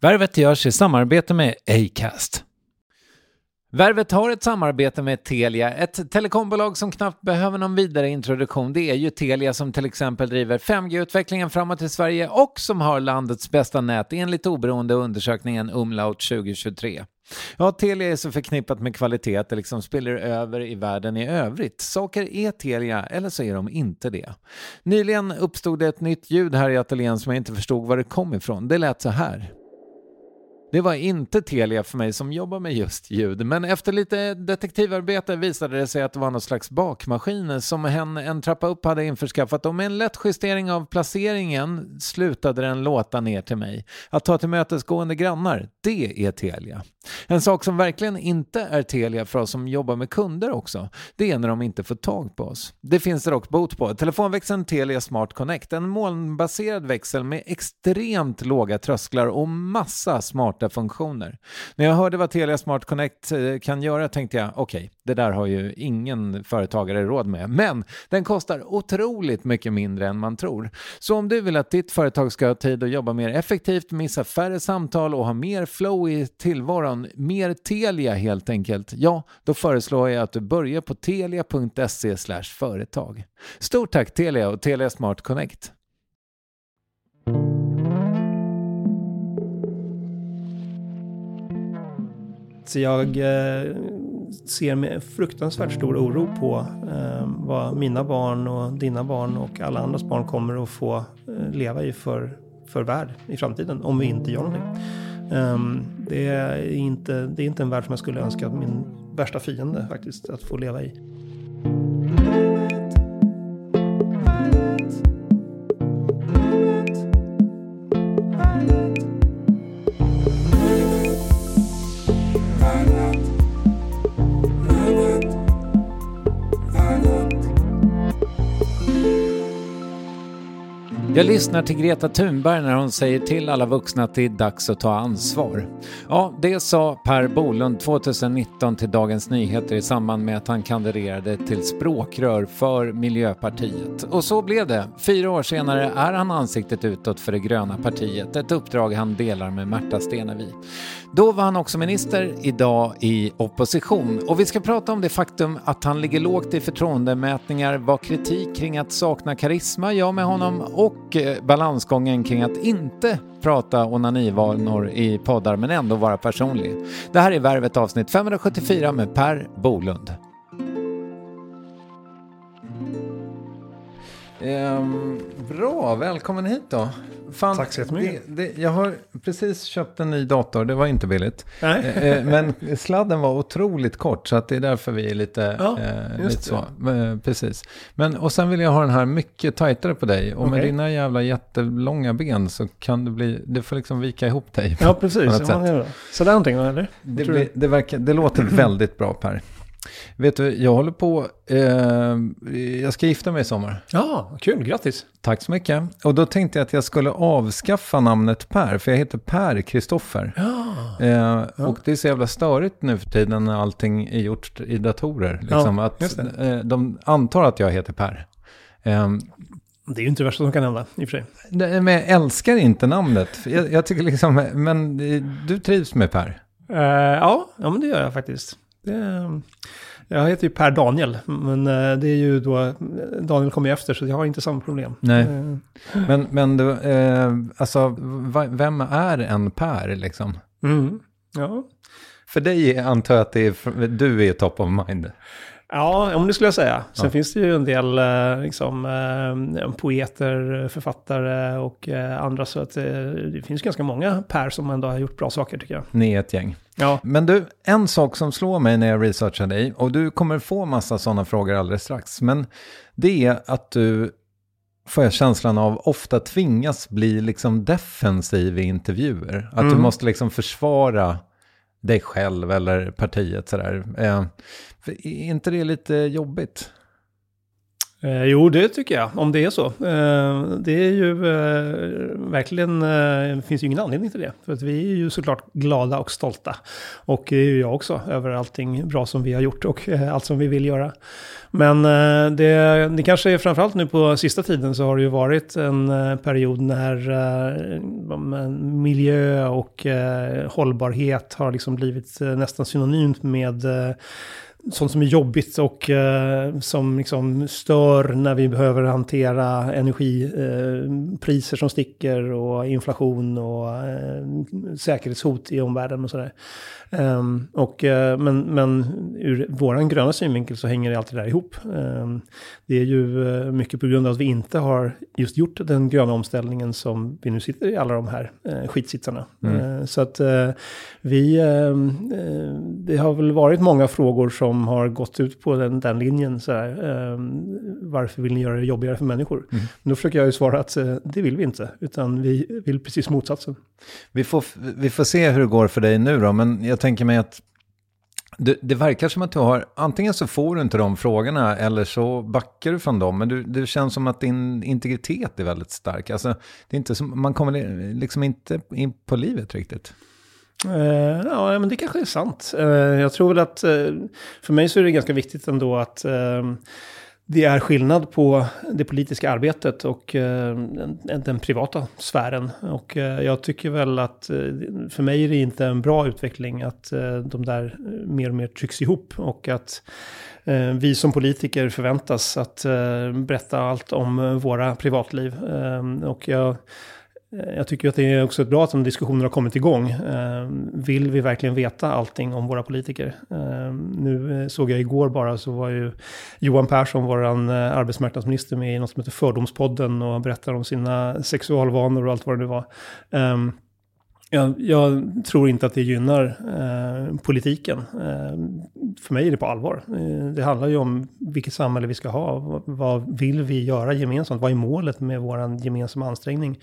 Värvet görs i samarbete med Acast. Värvet har ett samarbete med Telia, ett telekombolag som knappt behöver någon vidare introduktion. Det är ju Telia som till exempel driver 5G-utvecklingen framåt i Sverige och som har landets bästa nät enligt oberoende undersökningen Umlaut 2023. Ja, Telia är så förknippat med kvalitet att det liksom spiller över i världen i övrigt. Saker är Telia, eller så är de inte det. Nyligen uppstod det ett nytt ljud här i ateljén som jag inte förstod var det kom ifrån. Det lät så här. Det var inte Telia för mig som jobbar med just ljud, men efter lite detektivarbete visade det sig att det var någon slags bakmaskin som hen en trappa upp hade införskaffat och med en lätt justering av placeringen slutade den låta ner till mig. Att ta tillmötesgående grannar, det är Telia. En sak som verkligen inte är Telia för oss som jobbar med kunder också, det är när de inte får tag på oss. Det finns det dock bot på. Telefonväxeln Telia Smart Connect, en molnbaserad växel med extremt låga trösklar och massa smarta funktioner. När jag hörde vad Telia Smart Connect eh, kan göra tänkte jag, okej, okay, det där har ju ingen företagare råd med, men den kostar otroligt mycket mindre än man tror. Så om du vill att ditt företag ska ha tid att jobba mer effektivt, missa färre samtal och ha mer flow i tillvaron, mer Telia helt enkelt, ja, då föreslår jag att du börjar på telia.se företag. Stort tack Telia och Telia Smart Connect. Så jag eh, ser med fruktansvärt stor oro på eh, vad mina barn och dina barn och alla andras barn kommer att få eh, leva i för, för värld i framtiden om vi inte gör någonting. Um, det, är inte, det är inte en värld som jag skulle önska min värsta fiende faktiskt att få leva i. Jag lyssnar till Greta Thunberg när hon säger till alla vuxna att det är dags att ta ansvar. Ja, det sa Per Bolund 2019 till Dagens Nyheter i samband med att han kandiderade till språkrör för Miljöpartiet. Och så blev det. Fyra år senare är han ansiktet utåt för det gröna partiet, ett uppdrag han delar med Märta Stenevi. Då var han också minister, idag i opposition. Och vi ska prata om det faktum att han ligger lågt i förtroendemätningar, vad kritik kring att sakna karisma gör med honom och eh, balansgången kring att inte prata onanivanor i poddar men ändå vara personlig. Det här är Värvet avsnitt 574 med Per Bolund. Ehm, bra, välkommen hit då. Fan, Tack så jättemycket. Det, det, jag har precis köpt en ny dator, det var inte billigt. Nej. Eh, eh men sladden var otroligt kort, så att det är därför vi är lite, ja, eh, lite så. Eh, precis. Men, och sen vill jag ha den här mycket tajtare på dig. Och okay. med dina jävla jättelånga ben så kan det bli, det får liksom vika ihop dig. Ja, precis. Ja, så där någonting, eller? Det, blir, det, verkar, det låter väldigt bra Per. Vet du, jag håller på, eh, jag ska gifta mig i sommar. Ja, kul, grattis. Tack så mycket. Och då tänkte jag att jag skulle avskaffa namnet Per, för jag heter Per Kristoffer. Ja. Eh, ja. Och det är så jävla störigt nu för tiden när allting är gjort i datorer. Liksom, ja, att eh, de antar att jag heter Per. Eh, det är ju inte det värsta som kan hända i och för sig. Men jag älskar inte namnet. Jag, jag tycker liksom, men du trivs med Per? Uh, ja, ja, men det gör jag faktiskt. Det, jag heter ju Per Daniel, men eh, det är ju då, Daniel kommer ju efter så jag har inte samma problem. Nej. Eh. Men, men du, eh, alltså, vem är en Per liksom? Mm. Ja. För dig antar jag att det är, du är top of mind. Ja, om det skulle jag säga. Sen ja. finns det ju en del eh, liksom, eh, poeter, författare och eh, andra. Så att det finns ganska många Per som ändå har gjort bra saker tycker jag. Ni är ett gäng. Ja. Men du, en sak som slår mig när jag researchar dig, och du kommer få massa sådana frågor alldeles strax, men det är att du får jag känslan av ofta tvingas bli liksom defensiv i intervjuer. Att mm. du måste liksom försvara dig själv eller partiet sådär. Eh, är inte det lite jobbigt? Eh, jo, det tycker jag, om det är så. Eh, det är ju eh, verkligen, eh, finns ju ingen anledning till det. För att vi är ju såklart glada och stolta. Och det är ju jag också, över allting bra som vi har gjort och eh, allt som vi vill göra. Men eh, det, det kanske är framförallt nu på sista tiden så har det ju varit en eh, period när eh, eh miljö och eh, hållbarhet har liksom blivit eh, nästan synonymt med eh, sånt som är jobbigt och eh, som liksom stör när vi behöver hantera energipriser som sticker och inflation och eh, säkerhetshot i omvärlden och sådär. Um, och, uh, men, men ur våran gröna synvinkel så hänger det alltid där ihop. Um, det är ju uh, mycket på grund av att vi inte har just gjort den gröna omställningen som vi nu sitter i alla de här uh, skitsitsarna. Mm. så att vi, ehm, det har väl varit många frågor som har gått ut på den, den linjen. Så här, varför vill ni göra det jobbigare för människor? Mm. Men då försöker jag ju svara att det vill vi inte, utan vi vill precis motsatsen. Vi får, vi får se hur det går för dig nu då, men jag tänker mig att det, det, verkar som att du har, antingen så får du inte de frågorna eller så backar du från dem. Men du, det känns som att din integritet är väldigt stark. Alltså, det är inte som, man kommer liksom inte in på livet riktigt. Uh, ja, men det kanske är sant. Uh, jag tror väl att uh, för mig så är det ganska viktigt ändå att ehm, det är skillnad på det politiska arbetet och den privata sfären. Och jag tycker väl att för mig är det inte en bra utveckling att de där mer och mer trycks ihop och att vi som politiker förväntas att berätta allt om våra privatliv. Ehm, och jag Eh, jag tycker att det är också bra att de diskussionerna har kommit igång. Eh, vill vi verkligen veta allting om våra politiker? Eh, nu såg jag igår bara så var ju Johan Persson, vår arbetsmarknadsminister, med i något som heter Fördomspodden och berättar om sina sexualvanor och allt vad det nu var. Jag, jag, tror inte att det gynnar eh, politiken. Eh, för mig är det på allvar. Eh, det handlar ju om vilket samhälle vi ska ha. Vad, vad vill vi göra gemensamt? Vad är målet med vår gemensamma ansträngning?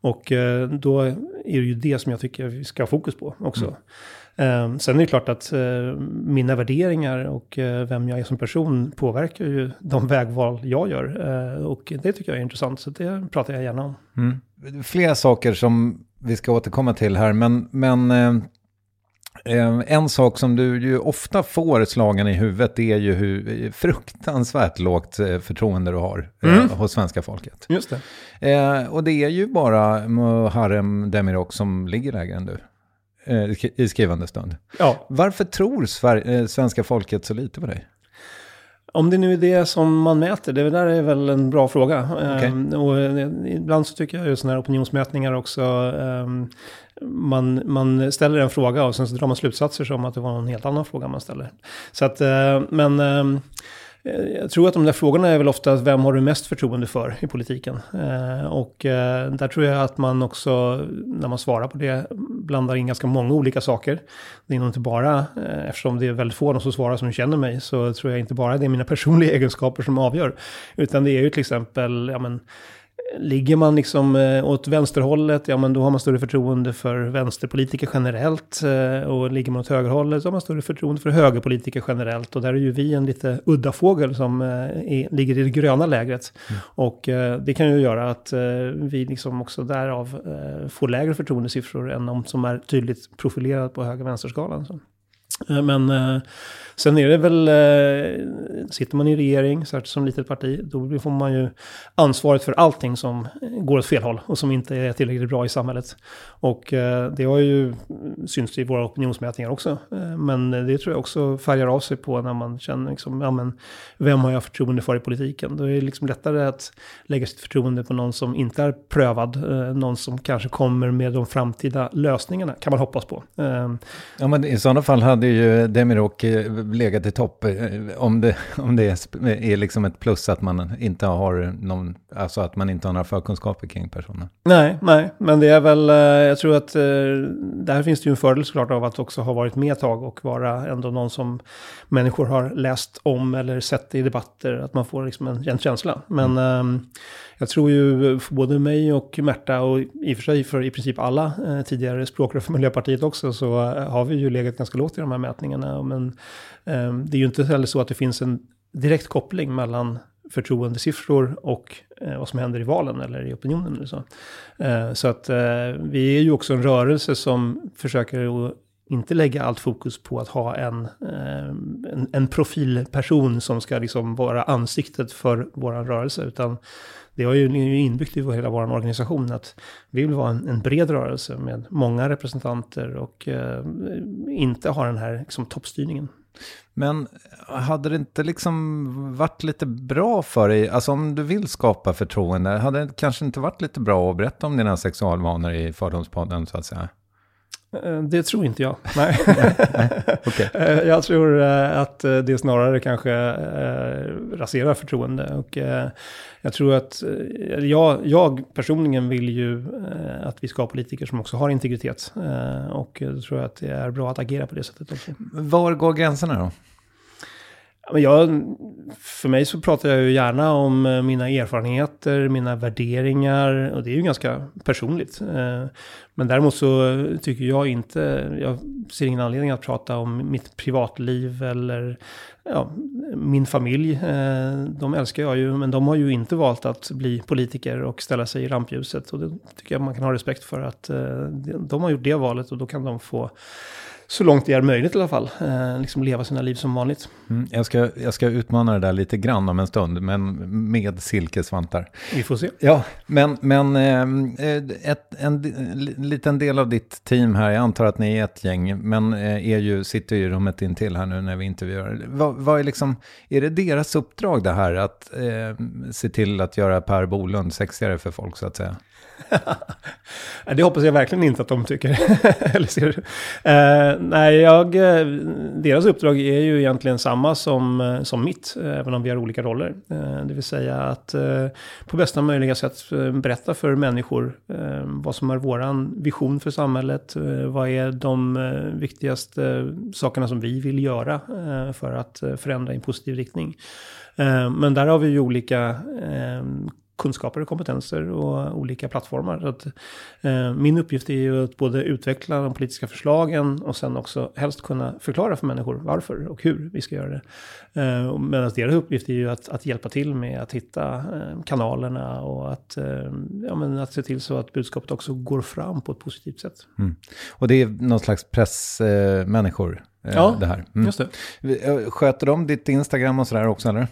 Och eh, då är det ju det som jag tycker vi ska ha fokus på också. Mm. Sen är det klart att eh, mina värderingar och eh, vem jag är som person påverkar ju de vägval jag gör. Och det tycker jag är intressant, så det pratar jag gärna om. Mm. Flera saker som vi ska återkomma till här, men, men en sak som du ju ofta får slagen i huvudet är ju hur fruktansvärt lågt eh, förtroende du har eh, mm. hos svenska folket. Just det. Och det är ju bara Muharrem Demirok som ligger lägre än du i skrivande stund. Ja. Varför tror svenska folket så lite på dig? Om det nu är det som man mäter, det där är väl en bra fråga. Okay. Um, och ibland så tycker jag ju sådana här opinionsmätningar också um, man, man ställer en fråga och sen så drar man slutsatser som att det var en helt annan fråga man ställer. Så att, eh, men eh, Eh, jag tror att de där frågorna är väl ofta vem har du mest förtroende för i politiken? Eh, och eh, där tror jag att man också, när man svarar på det, blandar in ganska många olika saker. Det är nog inte bara, eh, eftersom det är väldigt få som svarar som känner mig, så tror jag inte bara det är mina personliga egenskaper som avgör. Utan det är ju till exempel, ja men, Ligger man liksom eh, åt vänsterhållet, ja men då har man större förtroende för vänsterpolitiker generellt. Eh, och ligger man åt högerhållet så har man större förtroende för högerpolitiker generellt. Och där är ju vi en lite udda fågel som eh, är, ligger i det gröna lägret. Mm. Och det kan ju göra att vi liksom också därav får lägre förtroendesiffror än de som är tydligt profilerat på höger-vänsterskalan. Men Sen är det väl, eh, sitter man i regering, särskilt som litet parti, då får man ju ansvaret för allting som går åt fel håll och som inte är tillräckligt bra i samhället. Och eh, det har ju synts i våra opinionsmätningar också. Eh, men det tror jag också färgar av sig på när man känner liksom, ja men, vem har jag förtroende för i politiken? Då är det liksom lättare att lägga sitt förtroende på någon som inte är prövad, någon som kanske kommer med de framtida lösningarna, kan man hoppas på. Ja men i sådana fall hade ju Demirok legat i topp. Eh, om det, om det är liksom ett plus att man inte har någon, alltså att man inte har några förkunskaper kring personen. Nej, nej, men det är väl, eh, jag tror att eh, där finns det ju en fördel såklart av att också ha varit med ett tag och vara ändå någon som människor har läst om eller sett i debatter, att man får liksom en, en känsla. Men mm jag tror ju för både mig och Märta och i och för sig för i princip alla tidigare språkrör för Miljöpartiet också så har vi ju legat ganska lågt i de här mätningarna. Men Ehm, det är ju inte heller så att det finns en direkt koppling mellan förtroendesiffror och eh, vad som händer i valen eller i opinionen. Eller så eh, så att eh, vi är ju också en rörelse som försöker att inte lägga allt fokus på att ha en, ehm, en, en, profilperson som ska liksom vara ansiktet för vår rörelse, utan det har ju inbyggt i hela vår organisation att vi vill vara en, en bred rörelse med många representanter och eh, inte ha den här liksom, toppstyrningen. Men hade det inte liksom varit lite bra för dig, alltså om du vill skapa förtroende, hade det kanske inte varit lite bra att berätta om dina sexualvanor i Fördomspodden så att säga? Eh, det tror inte jag. Nej. okay. Eh, jag tror eh, att det snarare kanske raserar förtroende. Och jag tror att jag, jag personligen vill ju att vi ska ha politiker som också har integritet. Och då tror jag att det är bra att agera på det sättet också. Var går gränserna då? Jag, för mig så pratar jag ju gärna om eh, mina erfarenheter, mina värderingar och det är ju ganska personligt. Eh, men däremot så tycker jag inte, jag ser ingen anledning att prata om mitt privatliv eller ja, min familj. Eh, de älskar jag ju, men de har ju inte valt att bli politiker och ställa sig i rampljuset. Och det tycker jag man kan ha respekt för att de har gjort det valet och då kan de få så långt det är möjligt i alla fall, eh, liksom leva sina liv som vanligt. Mm, jag, ska, jag ska utmana det där lite grann om en stund, men med silkesvantar. Vi får se. Ja, men, men eh, ett, en, en liten del av ditt team här, jag antar att ni är ett gäng, men eh, är ju, sitter ju i rummet intill här nu när vi intervjuar. Vad, vad är, liksom, är det deras uppdrag det här, att eh, se till att göra Per Bolund sexigare för folk så att säga? det hoppas jag verkligen inte att de tycker. Eller ser uh, nej, jag, eh, deras uppdrag är ju egentligen samma som, eh, som mitt, även om vi har olika roller. Eh, det vill säga att eh, på bästa möjliga sätt berätta för människor vad som är våran vision för samhället. vad är de viktigaste sakerna som vi vill göra för att förändra i en positiv riktning. Men där har vi ju olika kunskaper och kompetenser och olika plattformar. Så att, eh, min uppgift är ju att både utveckla de politiska förslagen och sen också helst kunna förklara för människor varför och hur vi ska göra det. Eh, Medan deras uppgift är ju att, att hjälpa till med att hitta eh, kanalerna och att, eh, ja, men att se till så att budskapet också går fram på ett positivt sätt. Mm. Och det är någon slags pressmänniskor? Eh, ja, det här. Mm. just det. Eh, sköter de ditt Instagram och sådär också eller?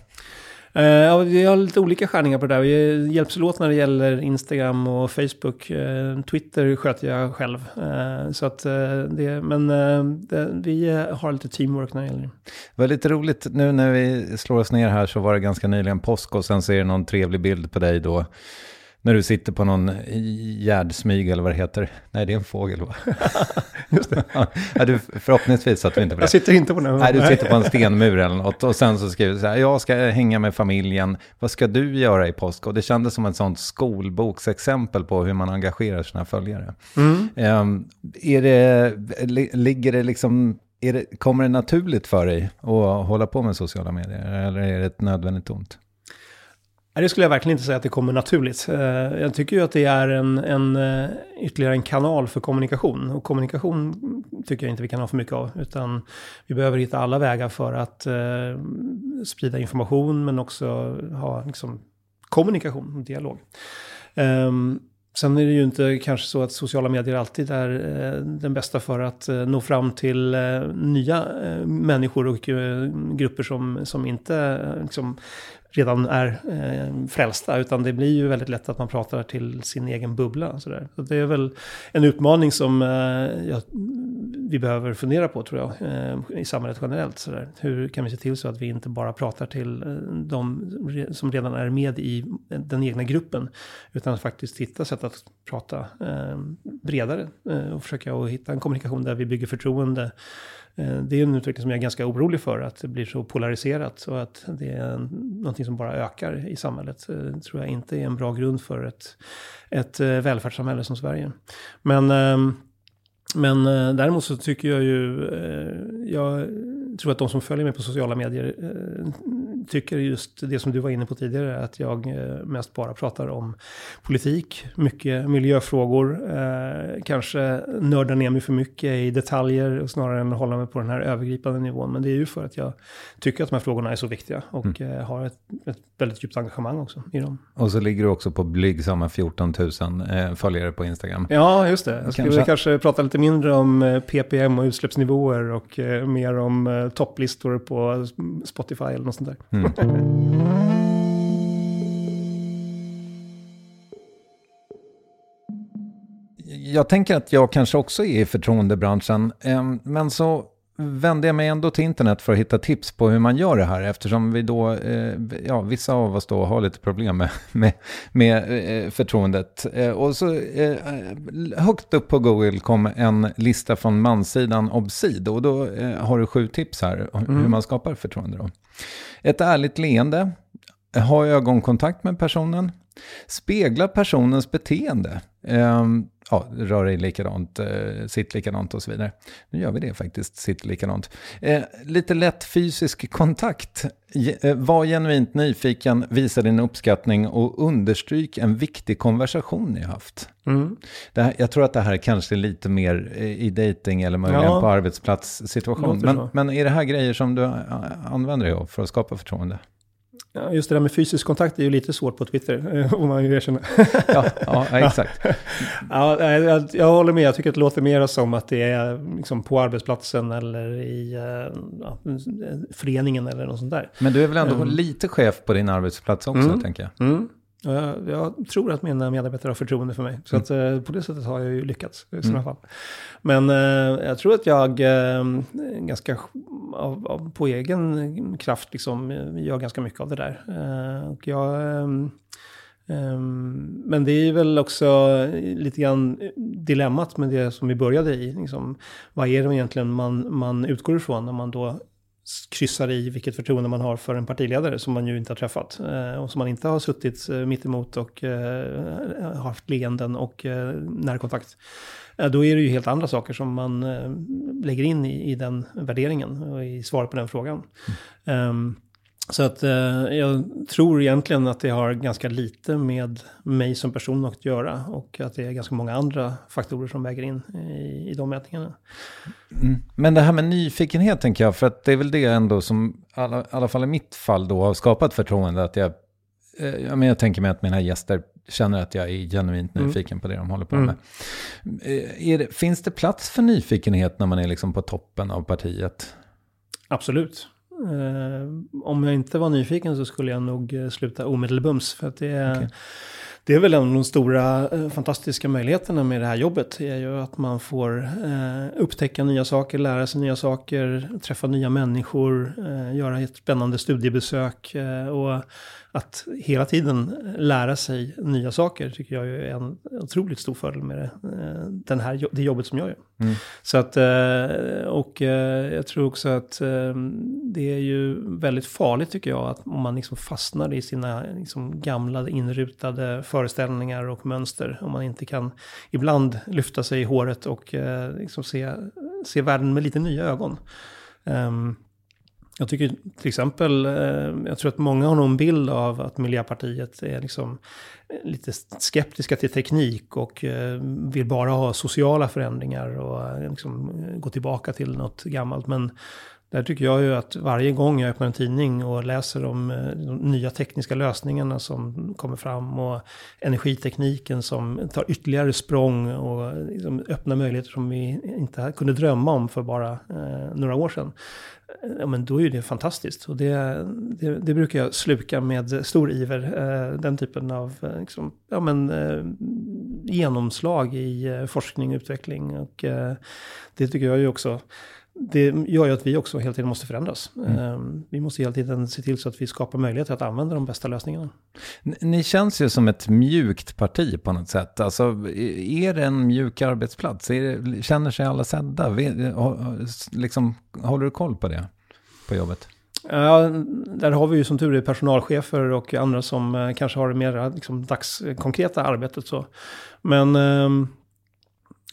Uh, ja, vi har lite olika skärningar på det där. Vi hjälps åt när det gäller Instagram och Facebook. Uh, Twitter sköter jag själv. Uh, så att, det, men det, vi har lite teamwork när det gäller det. Det var lite roligt nu när vi slår oss ner här så var det ganska nyligen påsk och sen ser det någon trevlig bild på dig då när du sitter på någon gärdsmyg eller vad det heter. Nej, det är en fågel va? Just det. ja, du, förhoppningsvis satt du inte på det. Jag sitter inte på den. Nej, du sitter på en stenmur eller något. Och sen så skriver du så här, jag ska hänga med familjen. Vad ska du göra i påsk? Och det kändes som ett sånt skolboksexempel på hur man engagerar sina följare. Mm. Um, är det, ligger det liksom det, kommer det naturligt för dig att hålla på med sociala medier? Eller är det ett nödvändigt ont? Det skulle jag verkligen inte säga att det kommer naturligt. Eh, jag tycker ju att det är en, en, eh, ytterligare en kanal för kommunikation. Och kommunikation tycker jag inte vi kan ha för mycket av. Utan vi behöver hitta alla vägar för att eh, sprida information men också ha liksom, kommunikation och dialog. Um, Sen är det ju inte kanske så att sociala medier alltid är eh, den bästa för att eh, nå fram till eh, nya eh, människor och grupper som, som inte liksom, redan är eh, frälsta, utan det blir ju väldigt lätt att man pratar till sin egen bubbla. Så, där. så det är väl en utmaning som eh, jag, vi behöver fundera på, tror jag, eh, i samhället generellt. Så där. Hur kan vi se till så att vi inte bara pratar till eh, de som redan är med i den egna gruppen, utan att faktiskt hitta sätt att prata eh, bredare eh, och försöka att hitta en kommunikation där vi bygger förtroende Eh, det är en utveckling som jag är ganska orolig för, att det blir så polariserat och att det är någonting som bara ökar i samhället. Eh, det tror jag inte är en bra grund för ett, ett eh, välfärdssamhälle som Sverige. Men, ehm, men däremot så tycker jag ju, jag tror att de som följer mig på sociala medier tycker just det som du var inne på tidigare, att jag eh, mest bara pratar om politik, mycket miljöfrågor, eh, kanske nördar ner mig för mycket i detaljer snarare än att hålla mig på den här övergripande nivån. Men det är ju för att jag tycker att de här frågorna är så viktiga och mm. eh, har ett, ett väldigt djupt engagemang också i dem. Och så ligger du också på blygsamma 14 000 eh, följare på Instagram. Ja, just det. Jag skulle kanske... kanske prata lite mindre om eh, ppm och utsläppsnivåer och eh, mer om topplistor på Spotify eller något sånt där. Mm. jag tänker att jag kanske också är i förtroendebranschen, eh, men så vände jag mig ändå till internet för att hitta tips på hur man gör det här eftersom vi då, eh, ja, vissa av oss då har lite problem med, med, med eh, förtroendet. Eh, och så eh, högt upp på Google kom en lista från manssidan Obsid och då eh, har du sju tips här mm. hur man skapar förtroende. Då. Ett ärligt leende, ha ögonkontakt med personen, spegla personens beteende. Um, ja, rör dig likadant, eh, sitt likadant och så vidare. Nu gör vi det faktiskt, sitt likadant. Eh, lite lätt fysisk kontakt. Eh, var genuint nyfiken, visa din uppskattning och understryk en viktig konversation ni har haft. Mm. Här, jag tror att det här kanske är lite mer i dating eller möjligen ja. på arbetsplatssituation. Men, men är det här grejer som du använder dig av för att skapa förtroende? Ja, just det där med fysisk kontakt är ju lite svårt på Twitter, om man ju erkänner. ja, ja, exakt. ja, jag, jag, håller med, jag tycker att det låter mer som att det är liksom på arbetsplatsen eller i eh, ja, föreningen eller något sånt där. Men du är väl ändå um, lite chef på din arbetsplats också, mm, tänker jag? Mm. Jag, jag, tror att mina medarbetare har förtroende för mig. Så att, mm. på det sättet har jag ju lyckats i sådana mm. fall. Men eh, jag tror att jag eh, ganska av, av, på egen kraft liksom, gör ganska mycket av det där. Eh, och jag, ehm, ehm, men det är väl också lite grann dilemmat med det som vi började i. Liksom, vad är det egentligen man, man utgår ifrån när man då kryssar i vilket förtroende man har för en partiledare som man ju inte har träffat. Eh, och som man inte har suttit eh, mittemot och eh, haft leenden och närkontakt. Då är det ju helt andra saker som man lägger in i, i, den värderingen och i svaret på den frågan. Mm. Um, så att eh, jag tror egentligen att det har ganska lite med mig som person att göra och att det är ganska många andra faktorer som väger in i, i de mätningarna. Mm. Men det här med nyfikenhet tänker jag, för att det är väl det ändå som, i alla, alla fall i mitt fall då, har skapat förtroende. Att jag, eh, jag, men jag tänker mig att mina gäster känner att jag är genuint mm. nyfiken mm. på det de håller på med. Mm. Det, finns det plats för nyfikenhet när man är liksom på toppen av partiet? Absolut. Eh, om jag inte var nyfiken så skulle jag nog eh, sluta omedelbums. För att det är, okay. det är väl en av de stora eh, fantastiska möjligheterna med det här jobbet. Är ju att man får upptäcka nya saker, lära sig nya saker, träffa nya människor, göra ett spännande studiebesök. Och att hela tiden lära sig nya saker tycker jag är en otroligt stor fördel med det, eh, den här, det jobbet som jag gör. Mm. Så att, eh, och eh, jag tror också att det är ju väldigt farligt tycker jag, att om man liksom fastnar i sina liksom gamla inrutade föreställningar och mönster, om man inte kan ibland lyfta sig i håret och liksom se, se världen med lite nya ögon. Um, jag tycker till exempel, eh, jag tror att många har någon bild av att Miljöpartiet är liksom eh, lite skeptiska till teknik och eh, vill bara ha sociala förändringar och liksom gå tillbaka till något gammalt. Men där tycker jag ju att varje gång jag öppnar en tidning och läser om eh, de nya tekniska lösningarna som kommer fram och energitekniken som tar ytterligare språng och eh, liksom öppnar möjligheter som vi inte kunde drömma om för bara eh, några år sedan ja, men då är det fantastiskt. Och det, det, det, brukar jag sluka med stor iver. Eh, den typen av eh, liksom, ja, men, genomslag i forskning och utveckling. Och det tycker jag ju också det gör ju att vi också hela tiden måste förändras. Mm. Ehm, vi måste hela tiden se till så att vi skapar möjligheter att använda de bästa lösningarna. Ni känns ju som ett mjukt parti på något sätt. Alltså, är det en mjuk arbetsplats? Det, känner sig alla sedda? Liksom, håller du koll på det på jobbet? Ja, där har vi ju som tur är personalchefer och andra som eh, kanske har det mer liksom, dagskonkreta arbetet. Så. Men ehm,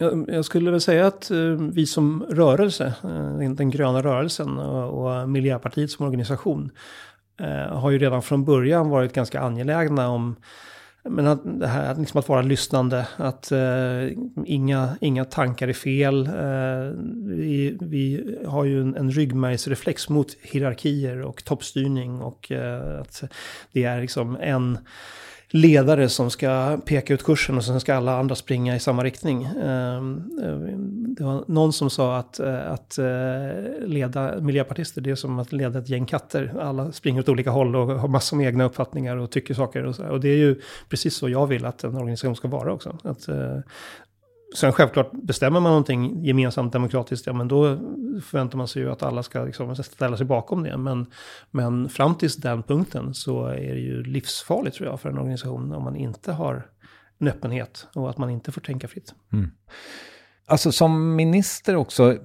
Mm, jag skulle väl säga att eh, vi som rörelse, eh, den gröna rörelsen och Miljöpartiet som organisation, eh, har ju redan från början varit ganska angelägna om men att, det här, liksom att vara lyssnande, att eh, inga, inga tankar är fel. Eh, vi, vi har ju en, en ryggmärgsreflex mot hierarkier och toppstyrning och eh, att det är liksom en ledare som ska peka ut kursen och sen ska alla andra springa i samma riktning. Ehm, eh, det var någon som sa att, eh, att eh, leda miljöpartister, det är som att leda ett gäng katter. Alla springer åt olika håll och har massor med egna uppfattningar och tycker saker. Och, så. och det är ju precis så jag vill att en organisation ska vara också. Att, Sen självklart, bestämmer man någonting gemensamt demokratiskt, ja men då förväntar man sig ju att alla ska liksom ställa sig bakom det. Men, men fram till den punkten så är det ju livsfarligt tror jag för en organisation om man inte har en öppenhet och att man inte får tänka fritt. Mm. Alltså som minister också,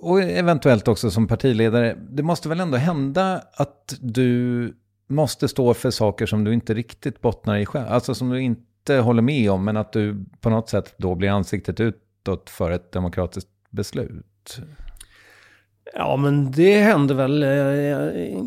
och eventuellt också som partiledare, det måste väl ändå hända att du måste stå för saker som du inte riktigt bottnar i själv. Alltså som du inte inte håller med om, men att du på något sätt då blir ansiktet utåt för ett demokratiskt beslut? Ja, men det hände väl. Eh, jag, jag,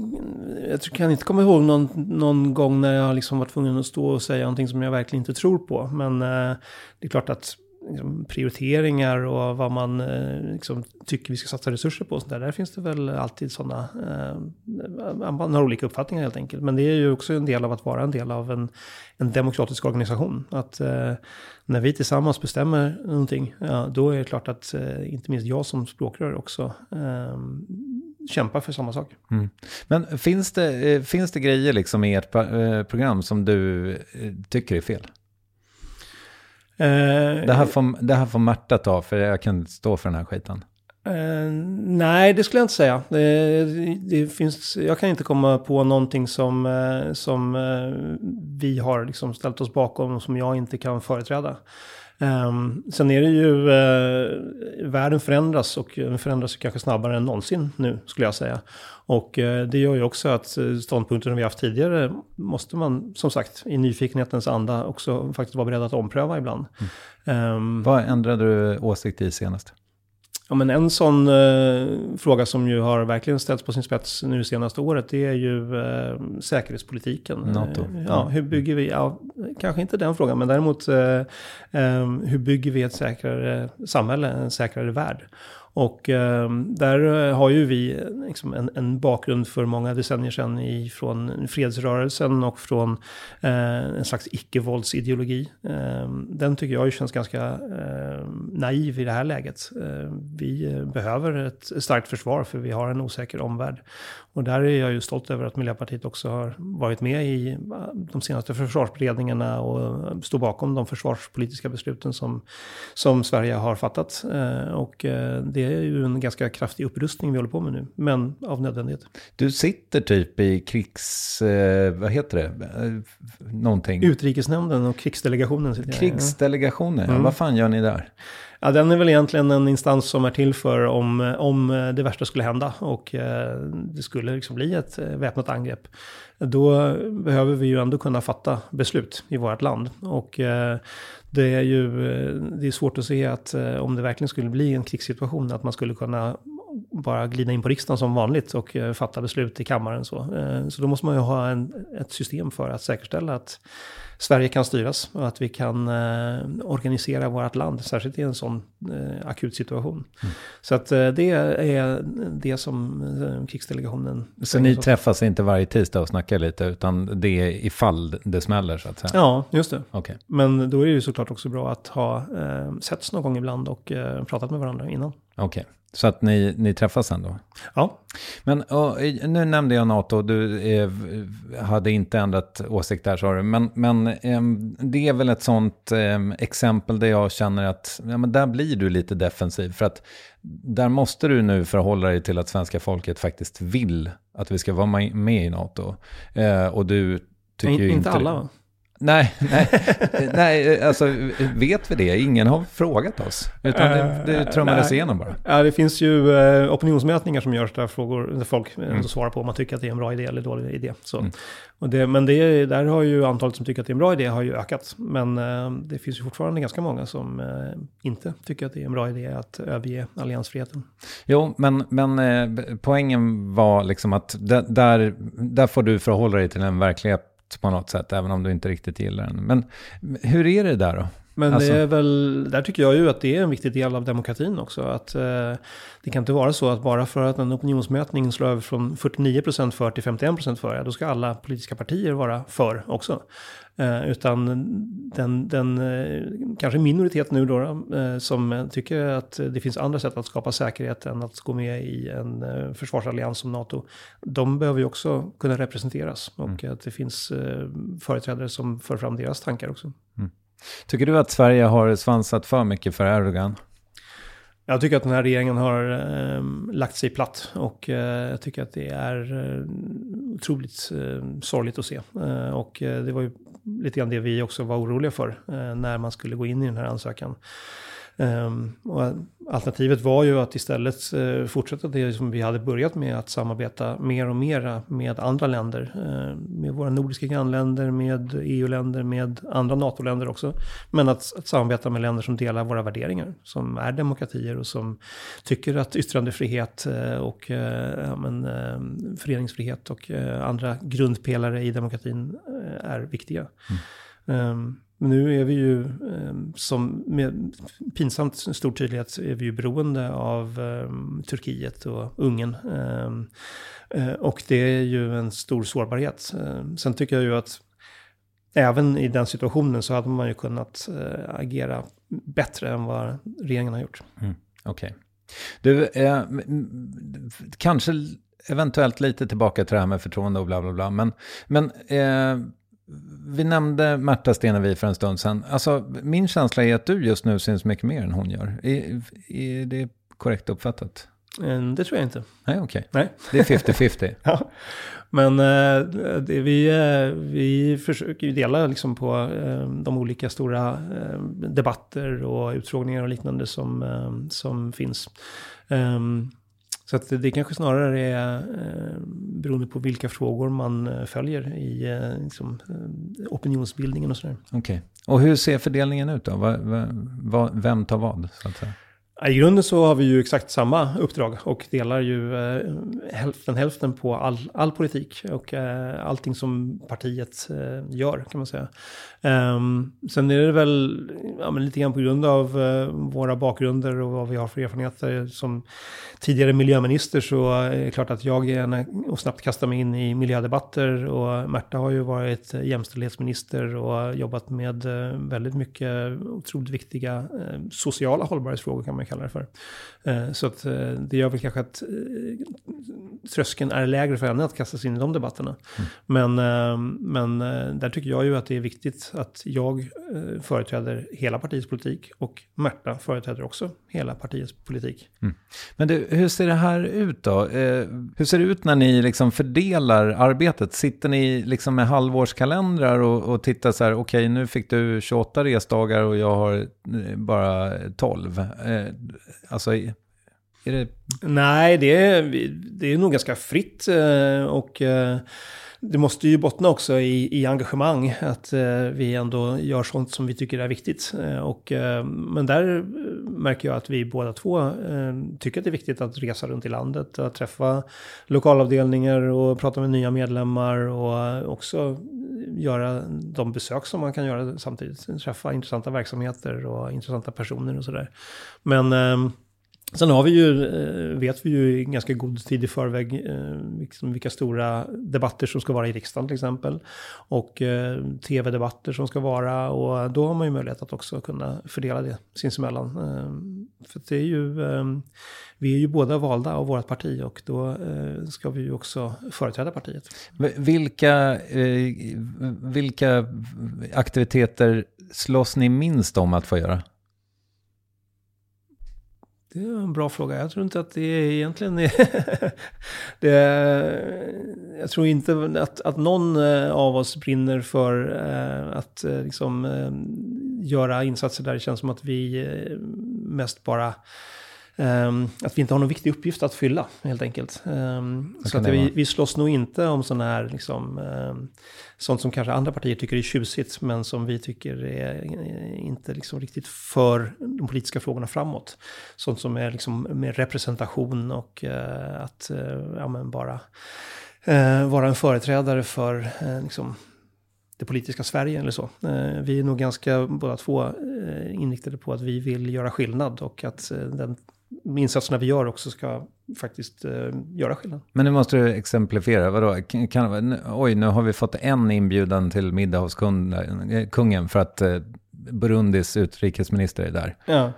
jag kan inte komma ihåg någon, någon gång när jag liksom var tvungen att stå och säga någonting som jag verkligen inte tror på. Men eh, det är klart att liksom, prioriteringar och vad man eh, liksom, tycker vi ska satsa resurser på. Så där, där finns det väl alltid sådana, eh, eh, man har olika uppfattningar helt enkelt. Men det är ju också en del av att vara en del av en, en demokratisk organisation. Att eh, när vi tillsammans bestämmer någonting, ja, då är det klart att eh, inte minst jag som språkrör också eh, kämpar för samma sak. Mm. Men finns det, eh, finns det grejer liksom i ert eh, program som du tycker är fel? Eh, det, här får, det här får Märta ta, för jag kan inte stå för den här skiten. Uh, nej, det skulle jag inte säga. Det, det, finns, jag kan inte komma på någonting som, uh, som vi har liksom ställt oss bakom och som jag inte kan företräda. Um, sen är det ju, uh, världen förändras och den förändras kanske snabbare än någonsin nu skulle jag säga. Och uh, det gör ju också att ståndpunkter vi haft tidigare måste man som sagt i nyfikenhetens anda också faktiskt vara beredd att ompröva ibland. Mm. Um, Vad ändrade du åsikt i senast? Ja, men en sån eh, fråga som ju har verkligen ställts på sin spets nu senaste året, det är ju eh, säkerhetspolitiken. NATO. Eh, ja, hur bygger vi, ja, kanske inte den frågan, men däremot eh, eh hur bygger vi ett säkrare samhälle, en säkrare värld? Och ehm, eh, där har ju vi liksom en, en, bakgrund för många decennier sedan i, från fredsrörelsen och från eh, en slags icke-våldsideologi. Eh, den tycker jag ju känns ganska eh, naiv i det här läget. Ehm, vi eh, behöver ett starkt försvar för vi har en osäker omvärld. Och där är jag ju stolt över att Miljöpartiet också har varit med i de senaste försvarsberedningarna och står bakom de försvarspolitiska besluten som, som Sverige har fattat. Eh, och eh, det är ju en ganska kraftig upprustning vi håller på med nu, men av nödvändighet. Du sitter typ i krigs... Eh, vad heter det? Någonting. Utrikesnämnden och krigsdelegationen. Sitter krigsdelegationen, ja. Mm. Vad fan gör ni där? Ja, den är väl egentligen en instans som är till för om, om det värsta skulle hända och eh, det skulle liksom bli ett eh, väpnat angrepp. Då behöver vi ju ändå kunna fatta beslut i vårt land. Och eh, det är ju det är svårt att se att om det verkligen skulle bli en krigssituation att man skulle kunna bara glida in på riksdagen som vanligt och fatta beslut i kammaren. Så, så då måste man ju ha en, ett system för att säkerställa att Sverige kan styras och att vi kan eh, organisera vårt land, särskilt i en sån eh, akut situation. Mm. Så att eh, det är det som eh, krigsdelegationen... Så ni träffas inte varje tisdag och snackar lite, utan det är ifall det smäller så att säga? Ja, just det. Okay. Men då är det ju såklart också bra att ha eh, setts någon gång ibland och eh, pratat med varandra innan. Okej. Okay. Så att ni, ni träffas ändå? Ja. Men och, nu nämnde jag NATO, du eh, hade inte ändrat åsikt där sa du. Men, men eh, det är väl ett sånt eh, exempel där jag känner att ja, men där blir du lite defensiv. För att där måste du nu förhålla dig till att svenska folket faktiskt vill att vi ska vara med i NATO. Eh, och du tycker inte... Inte alla va? Nej, nej, nej, alltså vet vi det? Ingen har frågat oss. Utan det, det trummades igenom bara. Ja, det finns ju eh, opinionsmätningar som görs där, frågor, där folk mm. svarar på om man tycker att det är en bra idé eller dålig idé. Så. Mm. Och det, men det, där har ju antalet som tycker att det är en bra idé har ju ökat. Men eh, det finns ju fortfarande ganska många som eh, inte tycker att det är en bra idé att överge alliansfriheten. Jo, men, men eh, poängen var liksom att där, där får du förhålla dig till en verklighet på något sätt, även om du inte riktigt gillar den. Men hur är det där då? Men alltså. det är väl, där tycker jag ju att det är en viktig del av demokratin också. Att eh, det kan inte vara så att bara för att en opinionsmätning slår över från 49% för till 51% för, ja, då ska alla politiska partier vara för också. Eh, utan den, den eh, kanske minoritet nu då, eh, som tycker att det finns andra sätt att skapa säkerhet än att gå med i en försvarsallians som NATO. De behöver ju också kunna representeras och mm. att det finns företrädare som för fram deras tankar också. Mm. Tycker du att Sverige har svansat för mycket för Erdogan? Jag tycker att den här regeringen har eh, lagt sig platt och eh, jag tycker att det är eh, otroligt eh, sorgligt att se. Eh, och eh, det var ju lite grann det vi också var oroliga för eh, när man skulle gå in i den här ansökan. Um, och alternativet var ju att istället uh, fortsätta det som vi hade börjat med, att samarbeta mer och mer med andra länder. Uh, med våra nordiska grannländer, med EU-länder, med andra NATO-länder också. Men att, att, samarbeta med länder som delar våra värderingar, som är demokratier och som tycker att yttrandefrihet uh, och ja, men, föreningsfrihet och andra grundpelare i demokratin är viktiga. Mm. Um, nu är vi ju, eh, som med pinsamt stor tydlighet, är vi ju beroende av eh, Turkiet och Ungern. Eh, och det är ju en stor sårbarhet. Sen tycker jag ju att även i den situationen så hade man ju kunnat agera bättre än vad regeringen har gjort. Mm, Okej. Okay. Du, eh, kanske eventuellt lite tillbaka till det här med förtroende och bla bla bla. Men, men eh, vi nämnde Märta Stenevi för en stund sedan. Alltså, min känsla är att du just nu syns mycket mer än hon gör. Är, är det korrekt uppfattat? Mm, det tror jag inte. Nej, okej. Okay. Det är 50-50. ja. Men eh, det, vi, eh, vi försöker ju dela liksom på eh, de olika stora debatter och utfrågningar och liknande som, som finns. Ehm, så att det kanske snarare är eh, beroende på vilka frågor man eh, följer i eh, liksom, eh, opinionsbildningen och sådär. Okej. Okay. Och hur ser fördelningen ut då? Va, va, va, vem tar vad? Så att säga? I grunden så har vi ju exakt samma uppdrag och delar ju eh, hälften hälften på all, all politik och eh, allting som partiet eh, gör kan man säga. Um, sen är det väl ja, lite grann på grund av eh, våra bakgrunder och vad vi har för erfarenheter. Som tidigare miljöminister så är det klart att jag gärna och snabbt kastar mig in i miljödebatter och Märta har ju varit jämställdhetsminister och jobbat med eh, väldigt mycket otroligt viktiga eh, sociala hållbarhetsfrågor kan man kalla det för. Eh, så att eh, det gör väl kanske att eh, tröskeln är lägre för henne att kasta sig in i de debatterna. Mm. Men, ehm, men eh, där tycker jag ju att det är viktigt att jag eh, företräder hela partiets politik och Märta företräder också hela partiets politik. Mm. Men du, hur ser det här ut då? Eh, hur ser det ut när ni liksom fördelar arbetet? Sitter ni liksom med halvårskalendrar och, och tittar så här, okej okay, nu fick du 28 resdagar och jag har bara 12. Alltså, är det... Nej, det är, det är nog ganska fritt eh, och eh, det måste ju bottna också i, i engagemang, att eh, vi ändå gör sånt som vi tycker är viktigt. Eh, och, men där märker jag att vi båda två tycker att det är viktigt att resa runt i landet, att träffa lokalavdelningar och prata med nya medlemmar och också göra de besök som man kan göra samtidigt. Träffa intressanta verksamheter och intressanta personer och sådär. Men Sen har vi ju, eh, vet vi ju i ganska god tid i förväg eh, liksom vilka stora debatter som ska vara i riksdagen till exempel. Och eh, tv-debatter som ska vara och då har man ju möjlighet att också kunna fördela det sinsemellan. För det är ju, vi är ju båda valda av vårt parti och då ska vi ju också företräda partiet. Vilka, vilka aktiviteter slåss ni minst om att få göra? Det är en bra fråga. Jag tror inte att det egentligen är... det jag tror inte att, att någon eh, av oss brinner för eh, att eh, liksom, göra insatser där det känns som att vi mest bara Um, att vi inte har någon viktig uppgift att fylla, helt enkelt. Um, så att vi, vi slåss nog inte om sådana här, liksom, um, sånt som kanske andra partier tycker är tjusigt, men som vi tycker är inte liksom riktigt för de politiska frågorna framåt. Sånt som är liksom med representation och eh, att eh, ja, men bara eh, vara en företrädare för liksom, det politiska Sverige eller så. Vi är nog ganska båda två inriktade på att vi vill göra skillnad och att den insatserna vi gör också ska faktiskt eh, göra skillnad. Men nu måste du exemplifiera, vadå? Kan, oj, nu har vi fått en inbjudan till middag hos kungen för att eh, Burundis utrikesminister är där. Ja.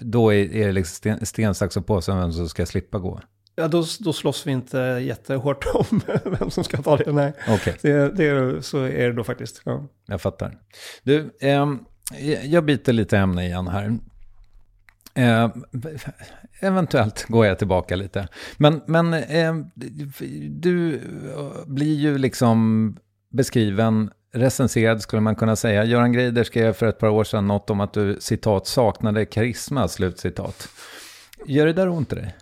Då är, är det liksom sten, sax och påse vem som ska slippa gå. Ja, då, då slåss vi inte jättehårt om vem som ska ta det. Nej, okay. det, det, så är det då faktiskt. Ja. Jag fattar. Du, eh, jag byter lite ämne igen här. Eh, eventuellt går jag tillbaka lite. Men, men eh, du eh, blir ju liksom beskriven, recenserad skulle man kunna säga. Göran Greider skrev för ett par år sedan något om att du citat saknade karisma, slutcitat. Gör det där ont i dig?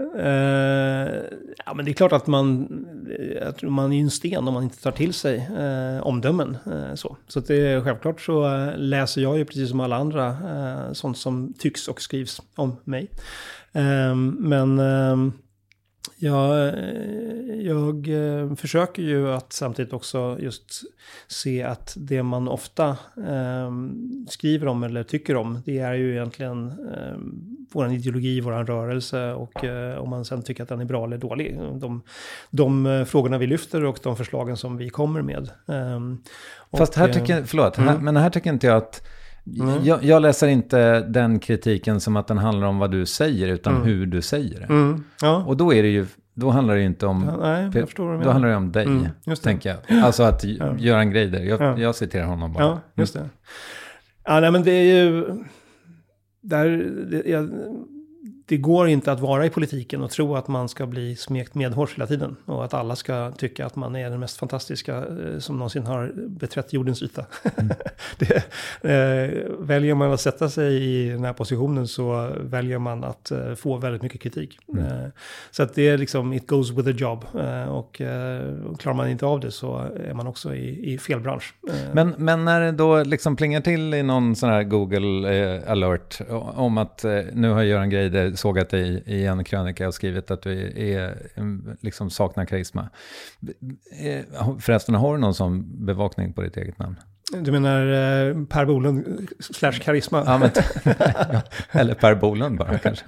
Uh, ja, men det är klart att man, jag tror man är ju en sten om man inte tar till sig uh, omdömen. Uh, så så det självklart så läser jag ju precis som alla andra sånt som tycks och skrivs om mig. men Ja, jag eh, försöker ju att samtidigt också just se att det man ofta eh, skriver om eller tycker om, det är ju egentligen eh, vår ideologi, vår rörelse och eh, om man sen tycker att den är bra eller dålig. De, de eh, frågorna vi lyfter och de förslagen som vi kommer med. Ehm, Fast här tycker, förlåt, mm. här, men här tycker inte jag att Mm. Jag, jag, läser inte den kritiken som att den handlar om vad du säger, utan mm. hur du säger det. Mm. Ja. Och då är det ju, då handlar det ju inte om, ja, nej, jag förstår då handlar det om dig, mm, tänker jag. Alltså att ja. göra en grej där, jag, ja. jag citerar honom bara. Ja, just det. Ja, nej men det är ju, där, det, jag, det går inte att vara i politiken och tro att man ska bli smekt medhårs hela tiden. Och att alla ska tycka att man är den mest fantastiska eh, som någonsin har beträtt jordens yta. Mm. det, eh, väljer man att sätta sig i den här positionen så väljer man att eh, få väldigt mycket kritik. Mm. Eh, så att det är liksom, it goes with the job. Eh, och eh, klarar man inte av det så är man också i, i fel bransch. Men, men när det då liksom plingar till i någon sån här Google alert om att nu har Göran Greider såg att dig i en krönika jag skrivit att du är, mm, liksom saknar karisma. Eh, förresten, har du någon sån bevakning på ditt eget namn? Du menar eh, Per Bolund slash karisma? Ja, men, eller Per Bolund bara kanske.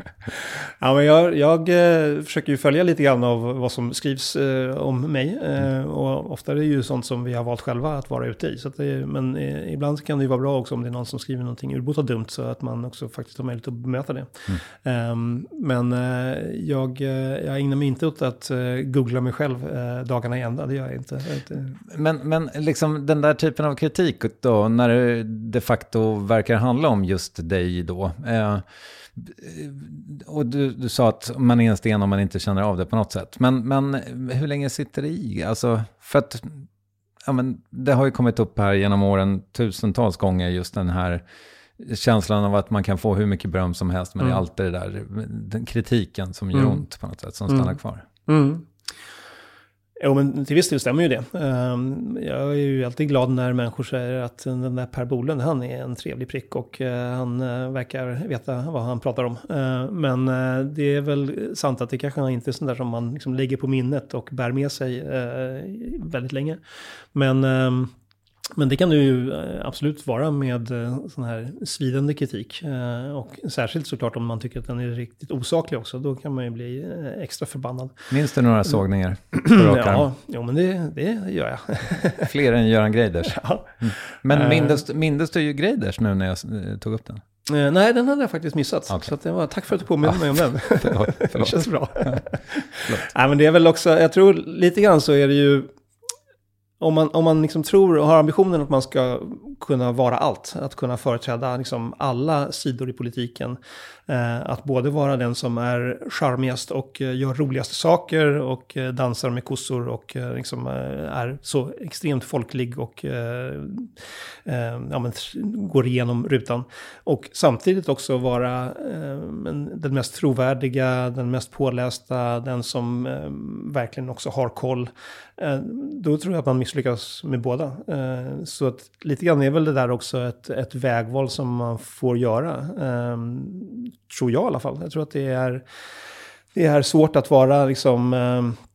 Ja, men jag, jag eh, försöker ju följa lite grann av vad som skrivs eh, om mig. Eh, och ofta är det ju sånt som vi har valt själva att vara ute i. Så det, men eh, ibland kan det ju vara bra också om det är någon som skriver någonting urbota dumt så att man också faktiskt har möjlighet att bemöta det. Mm. Ehm, men eh, jag, jag ägnar mig inte åt att googla mig själv dagarna i ända, det gör jag inte. Men, men liksom den där typen av kritik kritik då, när det de facto verkar handla om just dig då. Eh, och du, du sa att man är en sten om man inte känner av det på något sätt. Men, men hur länge sitter det i? Alltså, för att ja, men det har ju kommit upp här genom åren tusentals gånger just den här känslan av att man kan få hur mycket beröm som helst, men mm. det är mm. alltid det där, den kritiken som gör mm. ont på något sätt, som stannar mm. kvar. Jo, men till viss del stämmer ju det. Ehm, jag är ju alltid glad när människor säger att den där Per Bolund, han är en trevlig prick och eh, han eh, verkar veta vad han pratar om. Ehm, men eh, det är väl sant att det kanske inte är sånt där som man liksom lägger på minnet och bär med sig väldigt länge. Men ehm, men det kan det ju eh, absolut vara med eh, sån här svidande kritik. Eh, och särskilt såklart om man tycker att den är riktigt osaklig också. Då kan man ju bli extra förbannad. Minns du några sågningar Ja, jo, men det, det gör jag. Fler än Göran Greiders? Ja. Mm. Men mindes, mindes du ju Greiders nu när jag tog upp den? nej, den hade jag faktiskt missat. Okay. Så det var, tack för att du påminner mig om den. förlåt, förlåt. det känns bra. nej, men det är väl också, jag tror lite grann så är det ju om man, om man liksom tror och har ambitionen att man ska kunna vara allt, att kunna företräda liksom alla sidor i politiken, Eh, att både vara den som är charmigast och eh, gör roligaste saker och eh, dansar med kossor och liksom, är så extremt folklig och ja, men, går igenom rutan. Och samtidigt också vara den mest trovärdiga, den mest pålästa, den som verkligen också har koll. då tror jag att man misslyckas med båda. Så att lite grann är väl det där också ett, ett vägval som man får göra. Tror jag i alla fall. Jag tror att det är, det är svårt att vara liksom eh,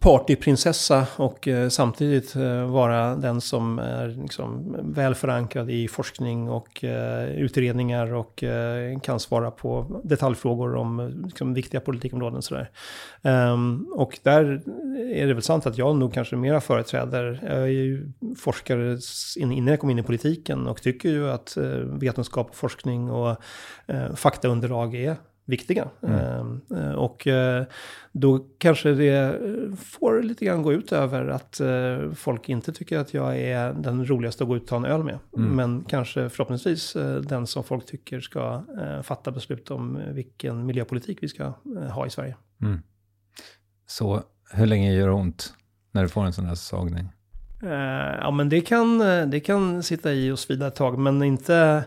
partyprinsessa och eh, samtidigt eh, vara den som är liksom, väl förankrad i forskning och eh, utredningar och eh, kan svara på detaljfrågor om eh, liksom, viktiga politikområden. Sådär. Um, och där är det väl sant att jag nog kanske mera företräder, jag är ju forskare innan jag kom in i politiken och tycker ju att eh, vetenskap och forskning och faktaunderlag är viktiga. Mm. Ehm, eh, och eh, då kanske det får lite grann gå ut över att eh, folk inte tycker att jag är den roligaste att gå ut och ta en öl med. Mm. Men kanske förhoppningsvis den som folk tycker ska fatta beslut om vilken miljöpolitik vi ska ha i Sverige. Mm. Så hur länge gör det ont när du får en sån här sagning? Ja, men det kan, det kan sitta i och svida ett tag, men inte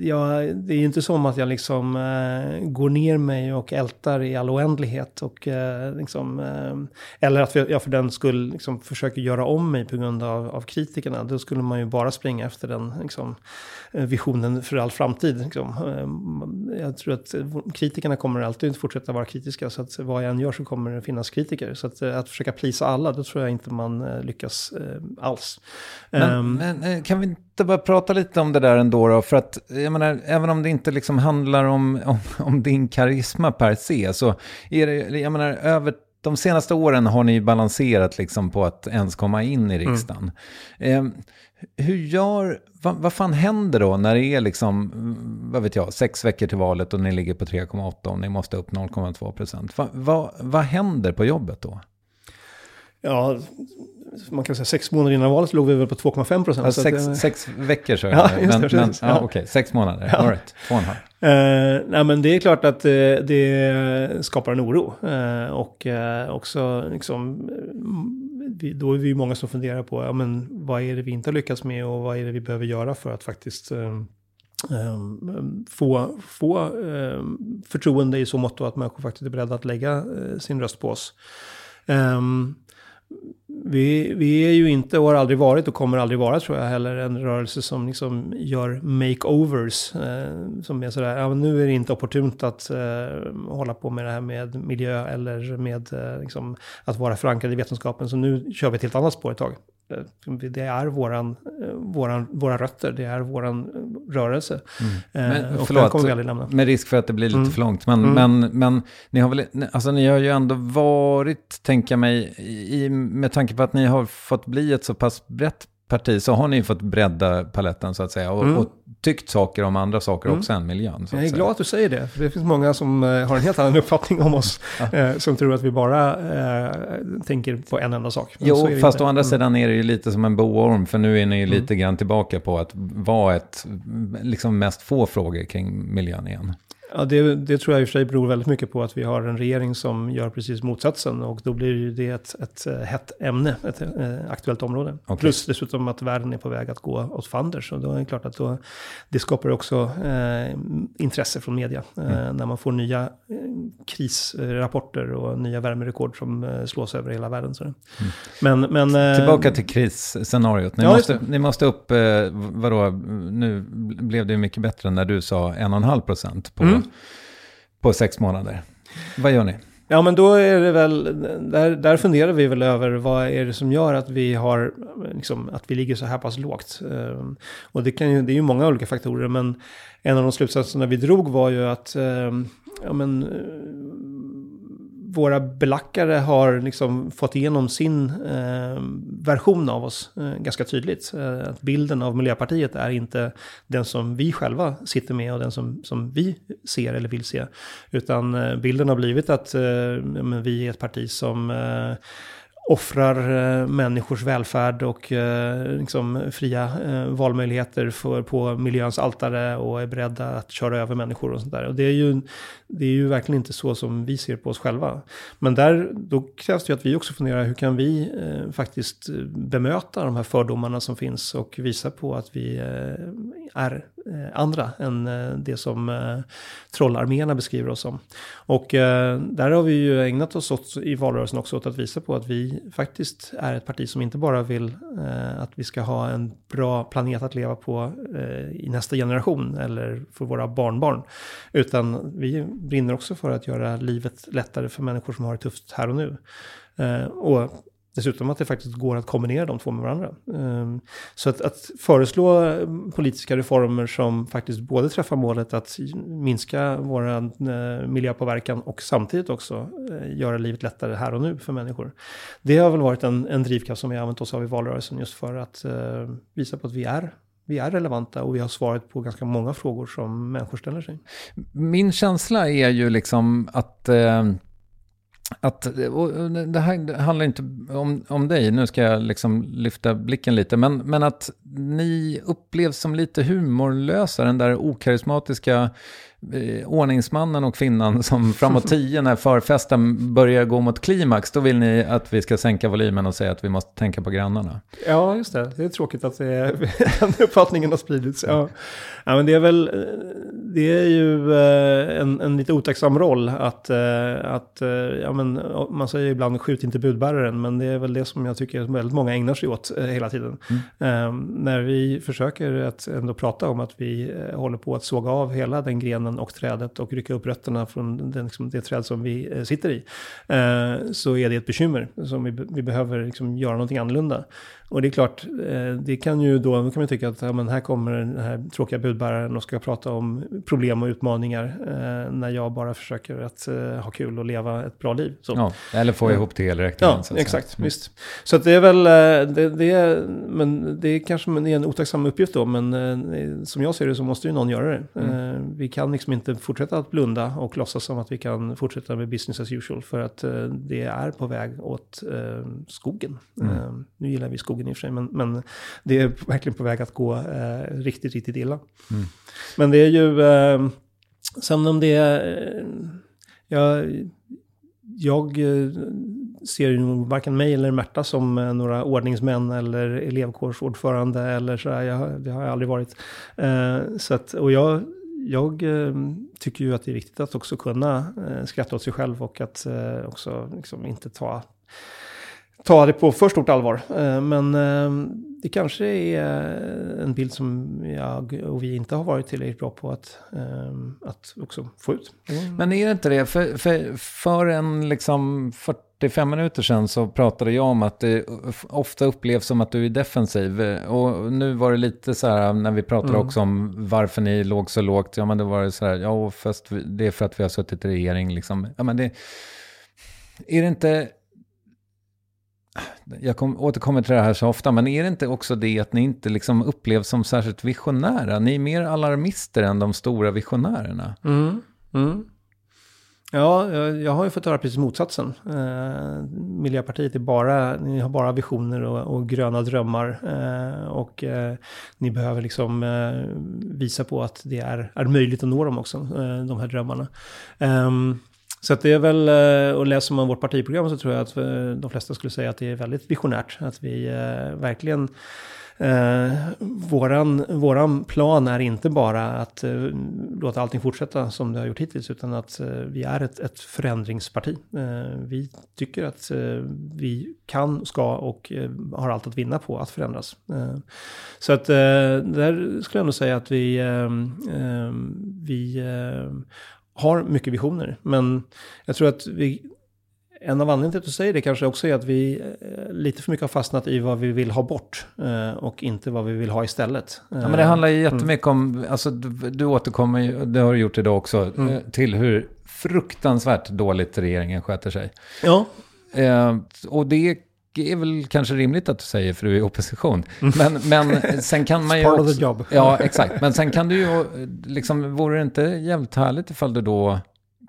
jag, det är ju inte som att jag liksom eh, går ner mig och ältar i all oändlighet. Och, eh, liksom, eh, eller att jag för den skull liksom, försöker göra om mig på grund av, av kritikerna. Då skulle man ju bara springa efter den liksom, eh, visionen för all framtid. Liksom. Eh, jag tror att kritikerna kommer alltid fortsätta vara kritiska. Så att vad jag än gör så kommer det finnas kritiker. Så att, eh, att försöka plisa alla, då tror jag inte man lyckas alls. Men, um, men kan vi inte bara prata lite om det där ändå då? För att, jag menar, även om det inte liksom handlar om, om, om din karisma per se, så är det, jag menar, över de senaste åren har ni balanserat liksom på att ens komma in i mm. riksdagen. Mm. Eh, hur gör, vad, vad fan händer då när det är liksom, vad vet jag, sex veckor till valet och ni ligger på 3,8 och ni måste upp 0,2 procent? Va, va, vad händer på jobbet då? Ja, man kan säga sex månader innan valet låg vi väl på 2,5 procent. Alltså sex, det... sex veckor så ja, men, men, ja. ja, Okej, sex månader. Ja. All right, två och en halv. Uh, nej, men det är klart att uh, det skapar en oro. Uh, och också liksom, vi, då är vi många som funderar på ja, men, vad är det vi inte har lyckats med och vad är det vi behöver göra för att faktiskt få, få förtroende i så mått att människor faktiskt är beredda att lägga sin röst på oss. Um, vi, vi är ju inte och har aldrig varit och kommer aldrig vara tror jag heller en rörelse som liksom gör makeovers. Eh, som är sådär, ja nu är det inte opportunt att eh, hålla på med det här med miljö eller med eh, liksom, att vara förankrad i vetenskapen. Så nu kör vi ett helt annat spår ett tag. Eh, det är våran, eh, våran, våra rötter, det är våran rörelse. Mm. Men, och förlåt, kommer vi aldrig lämna. med risk för att det blir lite mm. för långt. Men, mm. men, men ni har väl, alltså ni har ju ändå varit, tänka mig, i, med tanke på att ni har fått bli ett så pass brett parti så har ni fått bredda paletten så att säga. Och, mm. och tyckt saker om andra saker mm. också än miljön. jag är glad att du säger det. För det finns många som eh, har en helt annan uppfattning om oss. Eh, som tror att vi bara eh, tänker på en enda sak. Men jo, fast å andra mm. sidan är det ju lite som en boorm. För nu är ni ju mm. lite grann tillbaka på att vara ett, liksom mest få frågor kring miljön igen. Ja, det, det, tror jag i och för sig beror väldigt mycket på att vi har en regering som gör precis motsatsen. Och då blir det ett, ett, ett hett ämne, ett, ett eh, aktuellt område. Okay. Plus dessutom att världen är på väg att gå åt fanders. Och då är det klart att då, det skapar också eh, intresse från media. Eh, mm. när man får nya eh, krisrapporter och nya värmerekord som eh, slås över hela världen. Så. Mm. Men, men, eh, Tillbaka till krisscenariot. Ni, ja, måste, ni måste upp, vadå, nu blev det mycket bättre när du sa 1,5 procent på mm på sex månader. Vad gör ni? Ja, men då är det väl, där, där funderar vi väl över vad är det som gör att vi har, liksom, att vi ligger så här pass lågt. Ehm, och det, kan ju, det är ju många olika faktorer, men en av de slutsatserna vi drog var ju att, ehm, ja men, våra belackare har liksom fått igenom sin eh, version av oss eh, ganska tydligt. Eh, att bilden av Miljöpartiet är inte den som vi själva sitter med och den som, som vi ser eller vill se. Utan eh, bilden har blivit att eh, vi är ett parti som eh, offrar eh, människors välfärd och eh, liksom fria eh, valmöjligheter för, på miljöns altare och är beredda att köra över människor och sånt där. Och det är ju, det är ju verkligen inte så som vi ser på oss själva. Men där, då krävs det ju att vi också funderar, hur kan vi eh, faktiskt bemöta de här fördomarna som finns och visa på att vi eh, är Eh, andra än eh, det som eh, trollarméerna beskriver oss som. Och där har vi ju ägnat oss åt, i valrörelsen också åt att visa på att vi faktiskt är ett parti som inte bara vill eh, att vi ska ha en bra planet att leva på i nästa generation eller för våra barnbarn. Utan vi brinner också för att göra livet lättare för människor som har det tufft här och nu. Och Dessutom att det faktiskt går att kombinera de två med varandra. Ehm, så att, att, föreslå ehm, politiska reformer som faktiskt både träffar målet att minska vår eh, miljöpåverkan och samtidigt också eh, göra livet lättare här och nu för människor. Det har väl varit en, en drivkraft som vi har använt oss av i valrörelsen just för att eh, visa på att vi är vi är relevanta och vi har svarat på ganska många frågor som människor ställer sig. Min känsla är ju liksom att eh att, det här handlar inte om, om dig, nu ska jag liksom lyfta blicken lite, men, men att ni upplevs som lite humorlösa, den där okarismatiska eh, ordningsmannen och kvinnan som framåt tio när förfesten börjar gå mot klimax, då vill ni att vi ska sänka volymen och säga att vi måste tänka på grannarna. Ja, just det. Det är tråkigt att det den uppfattningen har spridits. Ja. ja, men det är väl, det är ju eh, en, en lite otacksam roll att, eh, att eh, ja, men, man säger ibland skjut inte budbäraren, men det är väl det som jag tycker väldigt många ägnar sig åt hela tiden. Mm. När vi försöker att ändå prata om att vi håller på att såga av hela den grenen grenen och trädet och rycka upp rötterna från den, liksom, det träd som vi eh, sitter i, eh, så är det ett bekymmer som vi, vi behöver liksom, göra någonting annorlunda. Och det är klart, eh, det kan ju då, då kan man tycka att ja, men här kommer den här tråkiga budbäraren och ska prata om problem och utmaningar eh, när jag bara försöker att eh, ha kul och leva ett bra liv. Så. Ja, eller få ihop det elräkningen. Ja, exakt, mm. visst. Så det är väl, det, det, är, men det är kanske en otacksam uppgift då, men som jag ser det så måste ju någon göra det. Mm. Vi kan liksom inte fortsätta att blunda och låtsas som att vi kan fortsätta med business as usual, för att det är på väg åt skogen. Mm. Nu gillar vi skogen i och för sig, men, men det är verkligen på väg att gå eh, riktigt, riktigt illa. Mm. Men det är ju, eh, sen om det är, eh, jag, jag eh, ser ju varken mig eller Märta som eh, några ordningsmän eller elevkårsordförande eller så. Jag, det har jag aldrig varit. Eh, så att, och jag, jag eh, tycker ju att det är viktigt att också kunna eh, skratta åt sig själv och att eh, också liksom inte ta ta det på för stort allvar. Eh, men eh, det kanske är en bild som jag och vi inte har varit tillräckligt bra på att, eh, att också få ut. Mm. Men är det inte det? För, för, för en liksom 45 minuter sedan så pratade jag om att det ofta upplevs som att du är defensiv. Och nu var det lite så här när vi pratade mm. också om varför ni låg så lågt. Ja men då var det så här, ja fast det är för att vi har suttit i regering liksom. Ja men det, är det inte jag kom, återkommer till det här så ofta, men är det inte också det att ni inte liksom upplevs som särskilt visionära? Ni är mer alarmister än de stora visionärerna. Mm. Mm. Ja, jag, jag, har ju fått höra precis motsatsen. Eh, Miljöpartiet är bara, ni har bara visioner och, och gröna drömmar. Eh, och eh, ni behöver liksom eh, visa på att det är, är möjligt att nå dem också, eh, de här drömmarna. Ehm, så att det är väl, eh, och läser man vårt partiprogram så tror jag att eh, de flesta skulle säga att det är väldigt visionärt. Att vi eh, verkligen Eh, våran, våran plan är inte bara att eh, låta allting fortsätta som det har gjort hittills, utan att eh, vi är ett, ett förändringsparti. Eh, vi tycker att eh, vi kan, ska och eh, har allt att vinna på att förändras. Eh, så att eh, där skulle jag nog säga att vi, vi har mycket visioner. Men jag tror att vi, en av anledningarna till att du säger det kanske också är att vi eh, lite för mycket har fastnat i vad vi vill ha bort eh, och inte vad vi vill ha istället. Ja, men det handlar ju jättemycket mm. om, alltså du, du återkommer ju, det har du gjort idag också, mm. Eh, till hur fruktansvärt dåligt regeringen sköter sig. Ja. Eh, och det är väl kanske rimligt att du säger för du är i opposition. Men, men sen kan man ju... Part också, of the job. Ja, exakt. Men sen kan du ju, liksom, vore det inte jävligt härligt ifall du då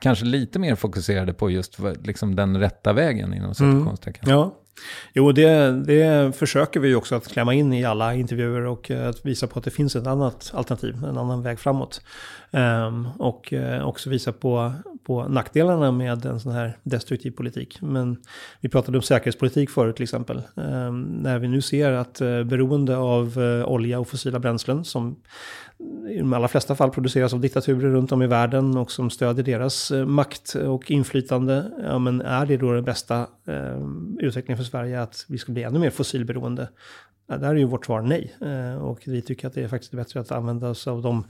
kanske lite mer fokuserade på just liksom den rätta vägen inom situationstecken? Mm. Ja. Jo, det, det försöker vi också att klämma in i alla intervjuer och eh, att visa på att det finns ett annat alternativ, en annan väg framåt. Um, och uh, också visa på, på nackdelarna med en sån här destruktiv politik. Men vi pratade om säkerhetspolitik förut till exempel. Um, när vi nu ser att uh, beroende av uh, olja och fossila bränslen som i de allra flesta fall produceras av diktaturer runt om i världen och som stödjer deras eh, makt och inflytande. Ja, men är det då den bästa eh, utvecklingen för Sverige att vi ska bli ännu mer fossilberoende? Ja, där är ju vårt svar nej. Eh, och vi tycker att det är faktiskt bättre att använda oss av de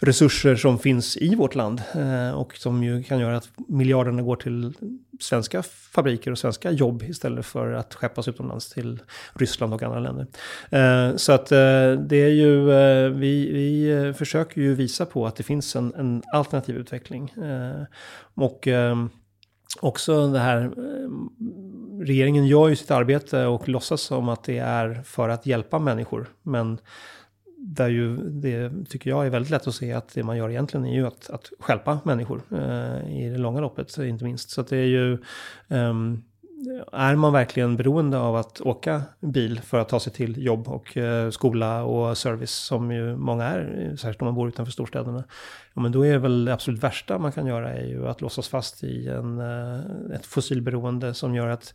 resurser som finns i vårt land eh, och som ju kan göra att miljarderna går till svenska fabriker och svenska jobb istället för att skeppas utomlands till Ryssland och andra länder. Eh, så att eh, det är ju, vi, vi försöker ju visa på att det finns en, en alternativ utveckling. Och också det här, regeringen gör ju sitt arbete och låtsas som att det är för att hjälpa människor. Men där ju det tycker jag är väldigt lätt att se att det man gör egentligen är ju att, att skälpa människor eh, i det långa loppet, inte minst. Så att det är ju, eh, är man verkligen beroende av att åka bil för att ta sig till jobb och eh, skola och service som ju många är, särskilt om man bor utanför storstäderna, ja, men då är väl det absolut värsta man kan göra är ju att låsas fast i en, eh, ett fossilberoende som gör att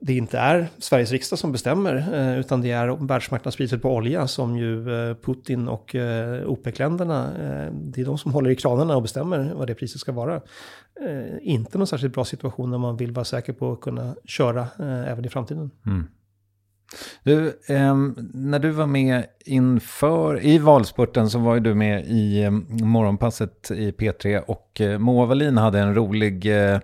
det inte är Sveriges riksdag som bestämmer, eh, utan det är världsmarknadspriset på olja som ju eh, Putin och eh, OPEC-länderna, det är de som håller i kranarna och bestämmer vad det priset ska vara. Inte någon särskilt bra situation när man vill vara säker på att kunna köra även i framtiden. Mm. Du, eh, när du var med inför, i valspurten så var ju du med i eh, morgonpasset i P3 och eh, Moa Wallin hade en rolig Eh,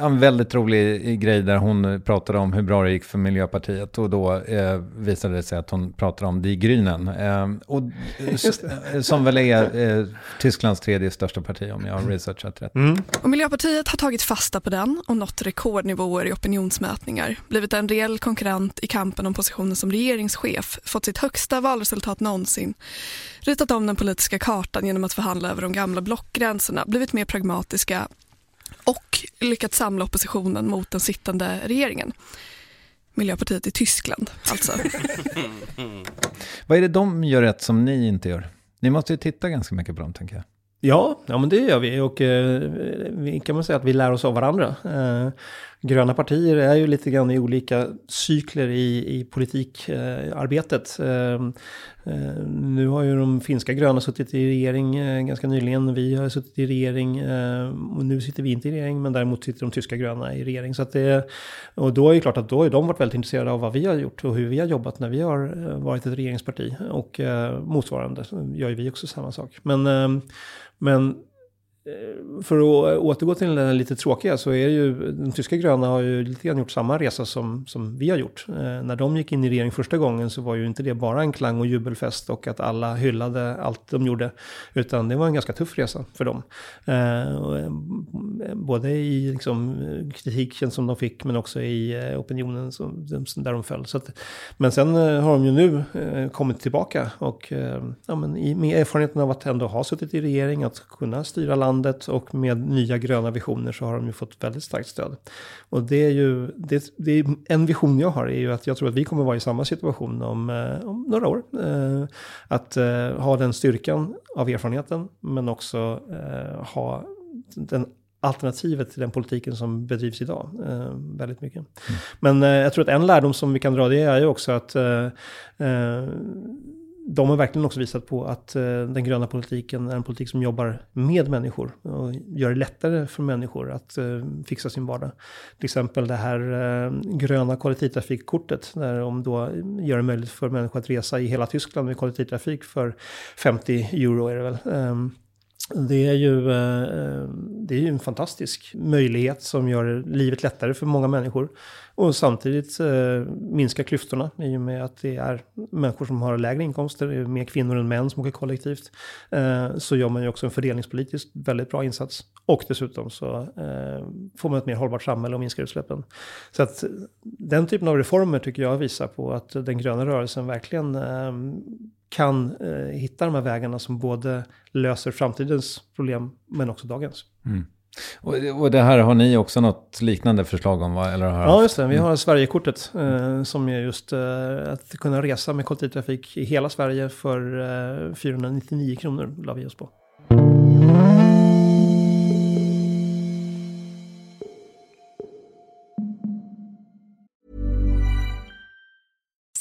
en väldigt rolig grej där hon pratade om hur bra det gick för Miljöpartiet och då eh, visade det sig att hon pratade om Die Grünen. Eh, och, eh, som väl är eh, Tysklands tredje största parti om jag har researchat rätt. Mm. Och Miljöpartiet har tagit fasta på den och nått rekordnivåer i opinionsmätningar, blivit en reell konkurrent i kampen om positionen som regeringschef, fått sitt högsta valresultat någonsin, ritat om den politiska kartan genom att förhandla över de gamla blockgränserna, blivit mer pragmatiska och lyckats samla oppositionen mot den sittande regeringen. Miljöpartiet i Tyskland, alltså. Vad är det de gör rätt som ni inte gör? Ni måste ju titta ganska mycket på dem, tänker jag. Ja, ja men det gör vi och eh, vi kan man säga att vi lär oss av varandra. Eh, gröna partier är ju lite grann i olika cykler i, i politikarbetet. Eh, eh, Eh, nu har ju de finska gröna suttit i regering eh, ganska nyligen. Vi har suttit i regering eh, och nu sitter vi inte i regering men däremot sitter de tyska gröna i regering. Så att det, och då är det klart att då har de varit väldigt intresserade av vad vi har gjort och hur vi har jobbat när vi har varit ett regeringsparti. Och motsvarande gör ju vi också samma sak. Men men Eh, för att återgå till den lite tråkiga så är det ju, de tyska gröna har ju lite grann gjort samma resa som, som vi har gjort. Eh, när de gick in i regering första gången så var ju inte det bara en klang och jubelfest och att alla hyllade allt de gjorde. Utan det var en ganska tuff resa för dem. Eh, eh både i liksom, kritiken som de fick men också i eh, opinionen som, där de föll. Så att, men sen eh, har de ju nu eh, kommit tillbaka och ja, men i, med erfarenheten av att ändå ha suttit i regering, att kunna styra landet landet och med nya gröna visioner så har de ju fått väldigt starkt stöd. Och det är ju, det, det är en vision jag har är ju att jag tror att vi kommer vara i samma situation om, eh, om några år. Eh, att eh, ha den styrkan av erfarenheten men också ha den alternativet till den politiken som bedrivs idag. Eh, väldigt mycket. Mm. Men eh, jag tror att en lärdom som vi kan dra det är ju också att eh, de har verkligen också visat på att eh, den gröna politiken är en politik som jobbar med människor och gör det lättare för människor att eh, fixa sin vardag. Till exempel det här eh, gröna kollektivtrafikkortet där de då gör det möjligt för människor att resa i hela Tyskland med kollektivtrafik för 50 euro är det väl. Ehm, det är, ju, eh, eh, det är ju en fantastisk möjlighet som gör livet lättare för många människor. Och samtidigt eh, minska klyftorna i och med att det är människor som har lägre inkomster, Det är mer kvinnor än män som åker kollektivt. Så gör man ju också en fördelningspolitiskt väldigt bra insats. Och dessutom så får man ett mer hållbart samhälle och minskar utsläppen. Så att den typen av reformer tycker jag visar på att den gröna rörelsen verkligen kan eh, hitta de här vägarna som både löser framtidens problem men också dagens. Mm. Och, och det här har ni också något liknande förslag om? Va? Eller har ja, just det. Vi har Sverigekortet eh, som är just eh, att kunna resa med kollektivtrafik i hela Sverige för eh, 499 kronor la vi oss på.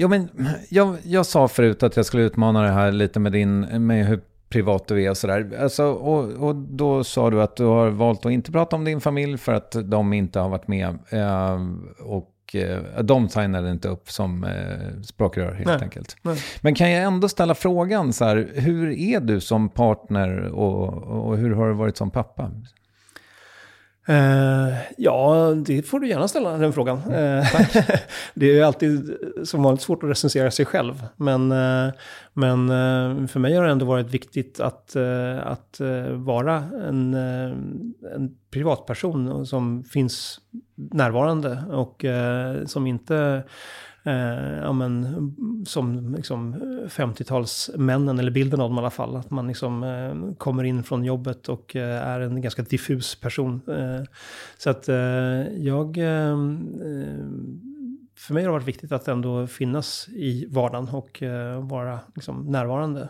Jo, men jag, jag sa förut att jag skulle utmana det här lite med, din, med hur privat du är och sådär. Alltså, och, och då sa du att du har valt att inte prata om din familj för att de inte har varit med. Eh, och eh, de signade inte upp som eh, språkrör helt nej, enkelt. Nej. Men kan jag ändå ställa frågan så här, hur är du som partner och, och hur har du varit som pappa? Uh, ja, det får du gärna ställa den frågan. Uh, det är ju alltid som vanligt svårt att recensera sig själv. Men, uh, men för mig har det ändå varit viktigt att, att vara en, en privatperson som finns närvarande och som inte eh, ja, men, som liksom 50-talsmännen, eller bilden av dem i alla fall. Att man liksom eh, kommer in från jobbet och eh, är en ganska diffus person. Eh, så att eh, jag eh, för mig har det varit viktigt att ändå finnas i vardagen och vara liksom, närvarande.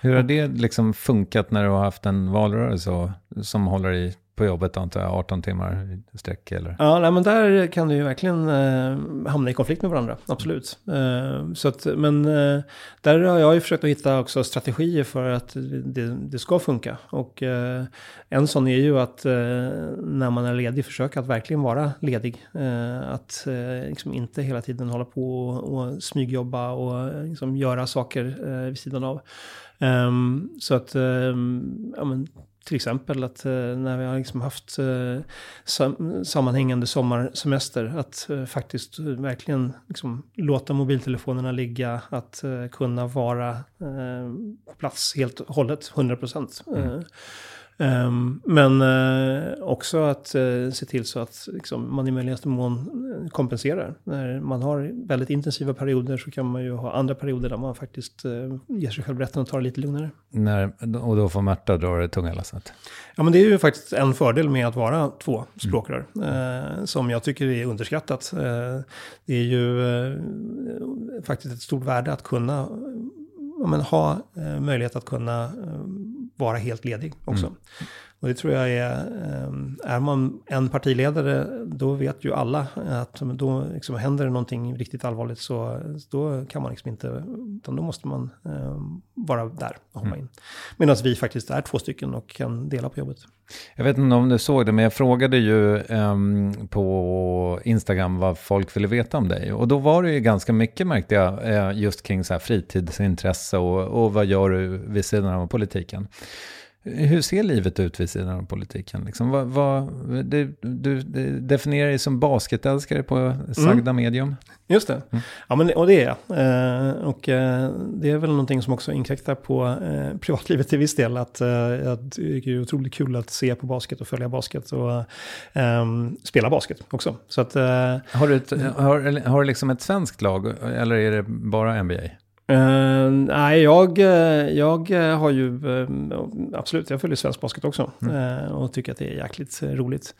Hur har det liksom funkat när du har haft en valrörelse som håller i på jobbet antar jag, 18 timmar i sträck eller? Ja, nej, men där kan du ju verkligen eh, hamna i konflikt med varandra, absolut. Eh, så att, men eh, där har jag ju försökt att hitta också strategier för att det, det ska funka. Och eh, en sån är ju att eh, när man är ledig försöka att verkligen vara ledig. Eh, att eh, liksom inte hela tiden hålla på och, och smygjobba och eh, liksom göra saker eh, vid sidan av. Um, så att, um, ja, men, till exempel att eh, när vi har liksom haft eh, sam sammanhängande sommarsemester, att eh, faktiskt verkligen liksom låta mobiltelefonerna ligga, att kunna vara på plats helt och hållet, 100 procent. Mm. Um, men uh, också att uh, se till så att liksom, man i möjligaste mån eh, kompenserar. När man har väldigt intensiva perioder så kan man ju ha andra perioder där man faktiskt ger sig själv rätten att ta det lite lugnare. När, och då får Märta dra det tunga lasset? Ja, men det är ju faktiskt en fördel med att vara två språkrör. Mm. som jag tycker är underskattat. det är ju faktiskt ett stort värde att kunna men, ha möjlighet att kunna vara helt ledig också. Mm. Och det tror jag är, ehm, är man en partiledare, då vet ju alla att då liksom händer det någonting riktigt allvarligt så då kan man liksom inte, utan då måste man um, vara där och hoppa mm. in. Medan vi faktiskt är två stycken och kan dela på jobbet. Jag vet inte om du såg det, men jag frågade ju um, på Instagram vad folk ville veta om dig. Och då var det ju ganska mycket, märkte jag, eh, just kring så här fritidsintresse och, och vad gör du vid sidan av politiken. Hur ser livet ut vid sidan av politiken? Liksom, vad, vad, du, du, du definierar dig som basketälskare på sagda mm. medium. Just det. Mm. Ja, men, och det är jag. Eh, och eh, det är väl någonting som också inkräktar på eh, privatlivet till viss del. Att, eh, tycker det är otroligt kul att se på basket och följa basket och ehm, spela basket också. Så att, eh, har, du ett, har, har du liksom ett svenskt lag eller är det bara NBA? Uh, nej, jag, eh, jag eh, har ju uh, absolut, jag följer svensk basket också mm. uh, och tycker att det är jäkligt roligt.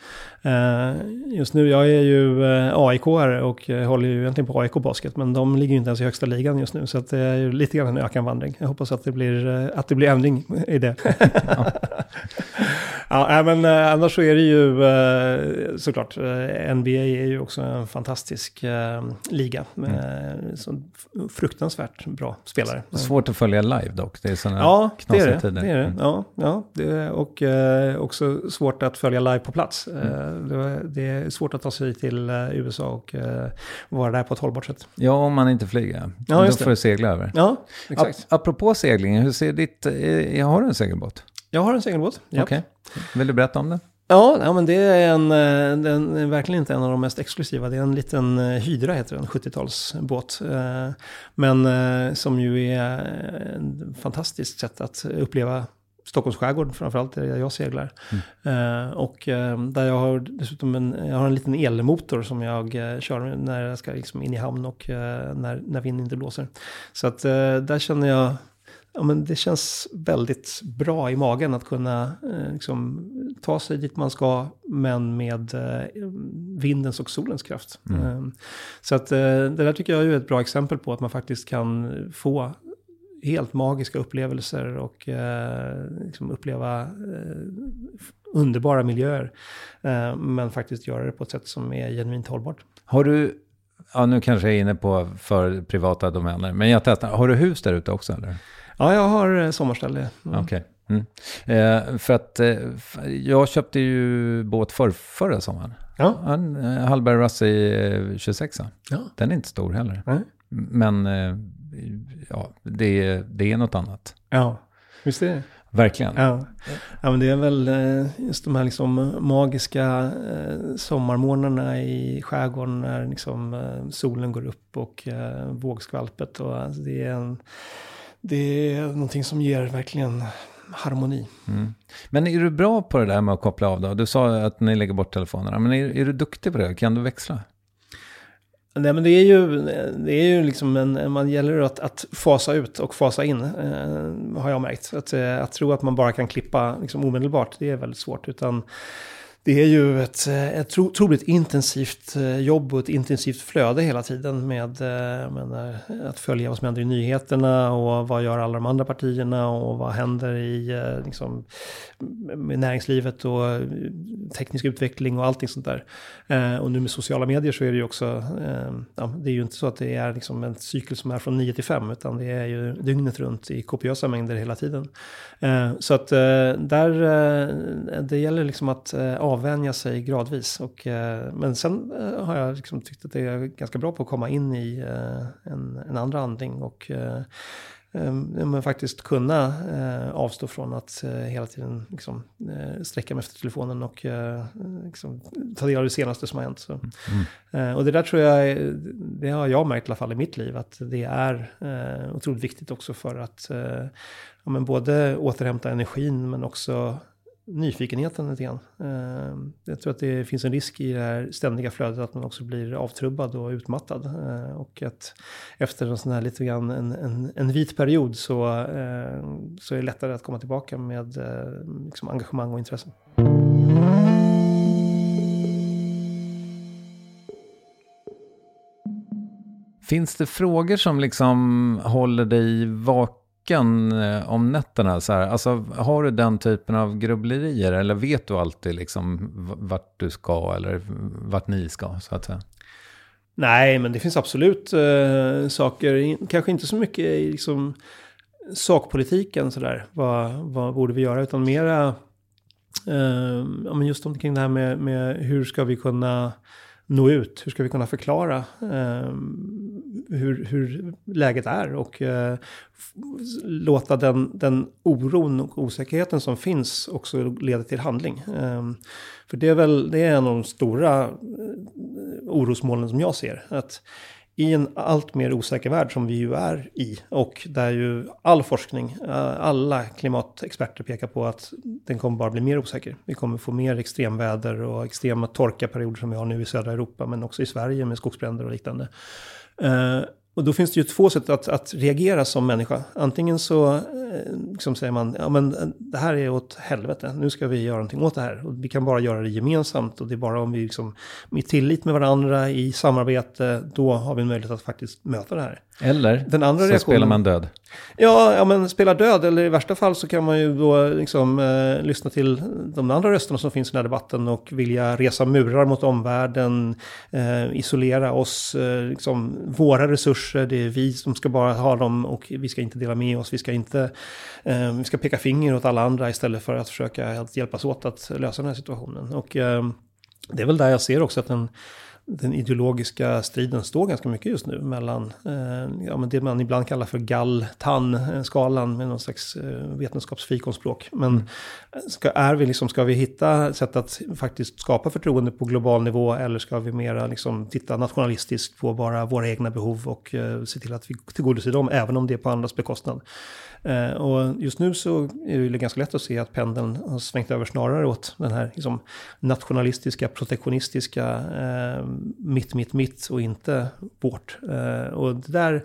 just nu, jag är ju aik och håller ju egentligen på AIK basket, men de ligger ju inte ens i högsta ligan just nu, så att det är ju lite grann en ökenvandring. Jag hoppas att det blir, att det blir ändring i det. ja, men annars så är det ju såklart, NBA är ju också en fantastisk liga, mm. så fruktansvärt bra spelare. Svårt att följa live dock, det är sådana ja, det är det, tider. det är det. Mm. Ja, ja det och eh, också svårt att följa live på plats. Eh, mm. det, är svårt att ta sig till eh, USA och eh, vara där på ett hållbart sätt. Ja, om man inte flyger. Ja, Då får du segla över. Ja, exakt. Ap apropå segling, hur ser ditt, eh, har du en segelbåt? Jag har en segelbåt, Okej, okay. vill du berätta om den? Ja, ja men det är en, eh, den är verkligen inte en av de mest exklusiva. Det är en liten eh, Hydra heter den, 70-talsbåt. Eh, men som ju är ett fantastiskt sätt att uppleva Stockholms skärgård framförallt, där jag seglar. Mm. och där jag har dessutom en, jag har en liten elmotor som jag kör när jag ska liksom in i hamn och när, när vinden inte blåser. Så att där känner jag ja, men det känns väldigt bra i magen att kunna eh, liksom, ta sig dit man ska, men med eh, vindens och solens kraft. Mm. Eh, så att, eh, det där tycker jag är ett bra exempel på att man faktiskt kan få helt magiska upplevelser och eh, liksom uppleva eh, underbara miljöer. men faktiskt göra det på ett sätt som är genuint hållbart. Har du Ja, nu kanske jag är inne på för privata domäner, men jag testar. Har du hus där ute också eller? Ja, jag har eh, sommarställe. Mm. Okay. Mm. Eh, för att eh, jag köpte ju båt för, förra sommaren. Ja. En eh, Hallberg Russey 26 ja. Den är inte stor heller. Nej. Men eh, ja, det, det är något annat. Ja, visst är det. Verkligen. Ja. ja, men det är väl eh, just de här liksom magiska sommarmorgnarna i skärgården när liksom solen går upp och vågskvalpet. Och, alltså det är en det är någonting som ger verkligen harmoni. Mm. Men är du bra på det där med att koppla av då? Du sa att ni lägger bort telefonerna, men är, är du duktig på det? Kan du växla? Nej, men det är ju, det är ju liksom en, man gäller att, att fasa ut och fasa in, eh, har jag märkt. Att, eh, att tro att man bara kan klippa liksom omedelbart, det är väldigt svårt. Utan det är ju ett, eh, ett otroligt intensivt eh, jobb och ett intensivt flöde hela tiden med, eh, menar, att följa vad som händer i nyheterna och vad gör alla de andra partierna och vad händer i liksom, med näringslivet och teknisk utveckling och allting sånt där. Och nu med sociala medier så är det ju också, ja, det är ju inte så att det är liksom en cykel som är från 9 till 5 utan det är ju dygnet runt i kopiösa mängder hela tiden. Så att där, det gäller liksom att avvänja sig gradvis. Och, eh, men sen eh, har jag liksom tyckt att det är ganska bra på att komma in i eh, en, en andra andning. Och men faktiskt kunna avstå från att hela tiden liksom, sträcka mig efter telefonen och liksom, ta del av det senaste som har hänt. Så. Mm. och det där tror jag, det har jag märkt i alla fall i mitt liv, att det är otroligt viktigt också för att ja, men både återhämta energin men också nyfikenheten lite grann. Eh, jag tror att det finns en risk i det här ständiga flödet att man också blir avtrubbad och utmattad. Eh, och att efter en sån här lite grann en, en, en vit period så, eh, så är det lättare att komma tillbaka med liksom engagemang och intressen. Finns det frågor som liksom håller dig vaken vaken eh, om nätterna? Så här? Alltså, har du den typen av grubblerier eller vet du alltid liksom vart du ska eller vart ni ska så att säga? Nej, men det finns absolut uh, saker, kanske inte så mycket i liksom, sakpolitiken sådär, vad, vad borde vi göra, utan mera uh, just omkring det här med, med hur ska vi kunna nå ut? Hur ska vi kunna förklara eh, hur, hur läget är? Och eh, låta den, den oron och osäkerheten som finns också leda till handling. Eh, för det är väl det är en av de stora eh, orosmolnen som jag ser. Att i en allt mer osäker värld som vi ju är i och där ju all forskning, eh, alla klimatexperter pekar på att den kommer bara bli mer osäker. Vi kommer få mer extremväder och extrema torkaperioder som vi har nu i södra Europa men också i Sverige med skogsbränder och liknande. Eh, och då finns det ju två sätt att, att reagera som människa. Antingen så eh, liksom säger man, ja men eh, det här är åt helvete, nu ska vi göra någonting åt det här. Och vi kan bara göra det gemensamt och det är bara om vi liksom, med tillit med varandra, i samarbete, då har vi en möjlighet att faktiskt möta det här. Eller Den andra så spelar man död. Ja, ja, men spela död, eller i värsta fall så kan man ju då liksom eh, lyssna till de andra rösterna som finns i den här debatten och vilja resa murar mot omvärlden, eh, isolera oss, eh, liksom våra resurser, det är vi som ska bara ha dem och vi ska inte dela med oss, vi ska inte, eh, vi ska peka finger åt alla andra istället för att försöka att hjälpas åt att lösa den här situationen. Och eh, det är väl där jag ser också att den den ideologiska striden står ganska mycket just nu mellan eh, ja, men det man ibland kallar för gall-tann-skalan med någon slags eh, vetenskapsfikonspråk. Men eh, ska, är vi liksom, ska vi hitta sätt att faktiskt skapa förtroende på global nivå eller ska vi mera liksom titta nationalistiskt på bara våra egna behov och eh, se till att vi tillgodoser dem även om det är på andras bekostnad. Eh, och just nu så är det ganska lätt att se att pendeln har svängt över snarare åt den här liksom, nationalistiska, protektionistiska eh, mitt, mitt, mitt och inte vårt. Eh, och det där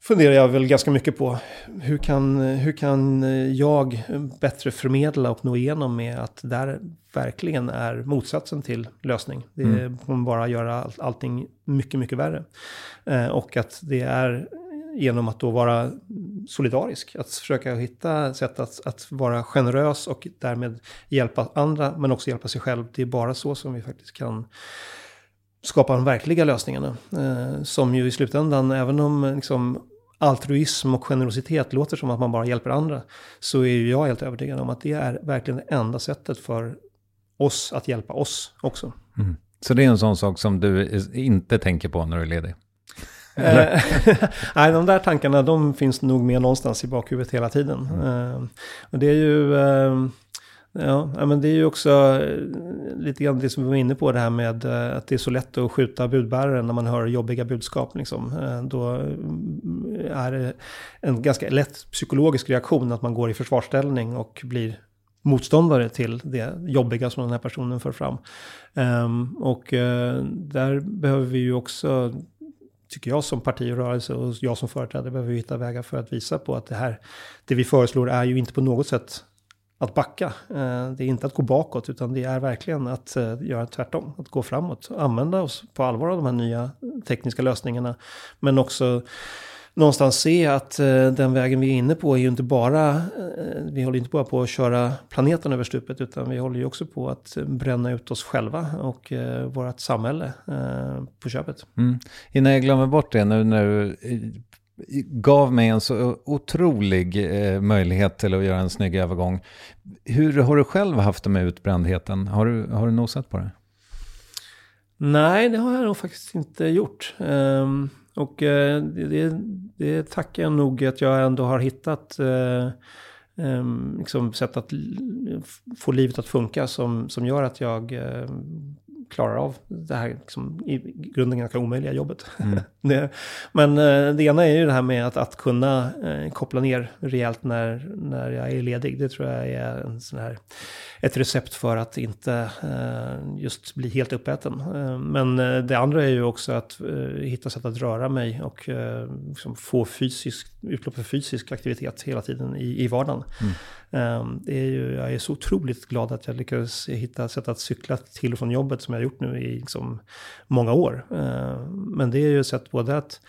funderar jag väl ganska mycket på. Hur kan, hur kan jag bättre förmedla och nå igenom med att det där verkligen är motsatsen till lösning. Det mm. kommer bara göra allting mycket, mycket värre. Eh, och att det är genom att då vara solidarisk. Att försöka hitta sätt att, att vara generös och därmed hjälpa andra men också hjälpa sig själv. Det är bara så som vi faktiskt kan skapa de verkliga lösningarna. Eh, som ju i slutändan, även om liksom, altruism och generositet låter som att man bara hjälper andra, så är ju jag helt övertygad om att det är verkligen det enda sättet för oss att hjälpa oss också. Mm. Så det är en sån sak som du inte tänker på när du är ledig? Eh, nej, de där tankarna de finns nog med någonstans i bakhuvudet hela tiden. Mm. Och det är ju... Ja, men det är ju också lite grann det som vi var inne på, det här med att det är så lätt att skjuta budbäraren när man hör jobbiga budskap. Liksom. Då är det en ganska lätt psykologisk reaktion att man går i försvarsställning och blir motståndare till det jobbiga som den här personen för fram. Och där behöver vi ju också tycker jag som parti och rörelse och jag som företrädare behöver hitta vägar för att visa på att det här, det vi föreslår är ju inte på något sätt att backa. Eh, det är inte att gå bakåt utan det är verkligen att eh, göra tvärtom, att gå framåt, använda oss på allvar av de här nya tekniska lösningarna. Men också någonstans se att eh, den vägen vi är inne på är ju inte bara, eh, vi håller inte bara på att köra planeten över stupet, utan vi håller ju också på att bränna ut oss själva och eh, vårt samhälle på köpet. Mm. Innan jag glömmer bort det, nu när du gav mig en så otrolig möjlighet till att göra en snygg övergång. Hur har du själv haft det med utbrändheten? Har du, har du nosat på det? Nej, det har jag nog faktiskt inte gjort. Um, och eh, det, det tackar jag nog att jag ändå har hittat eh, eh, liksom sätt att få livet att funka som, som gör att jag eh, klarar av det här liksom, i grunden ganska omöjliga jobbet. Mm. det, men eh, det ena är ju det här med att, att kunna eh, koppla ner rejält när, när jag är ledig. Det tror jag är en sån här, ett recept för att inte eh, just bli helt uppäten. Men det andra är ju också att hitta sätt att röra mig och liksom få fysisk, utlopp för fysisk aktivitet hela tiden i, i vardagen. Mm. Ehm, det är ju, jag är så otroligt glad att jag lyckades hitta sätt att cykla till och från jobbet som jag har gjort nu i liksom många år. Ehm, men det är ju ett sätt både att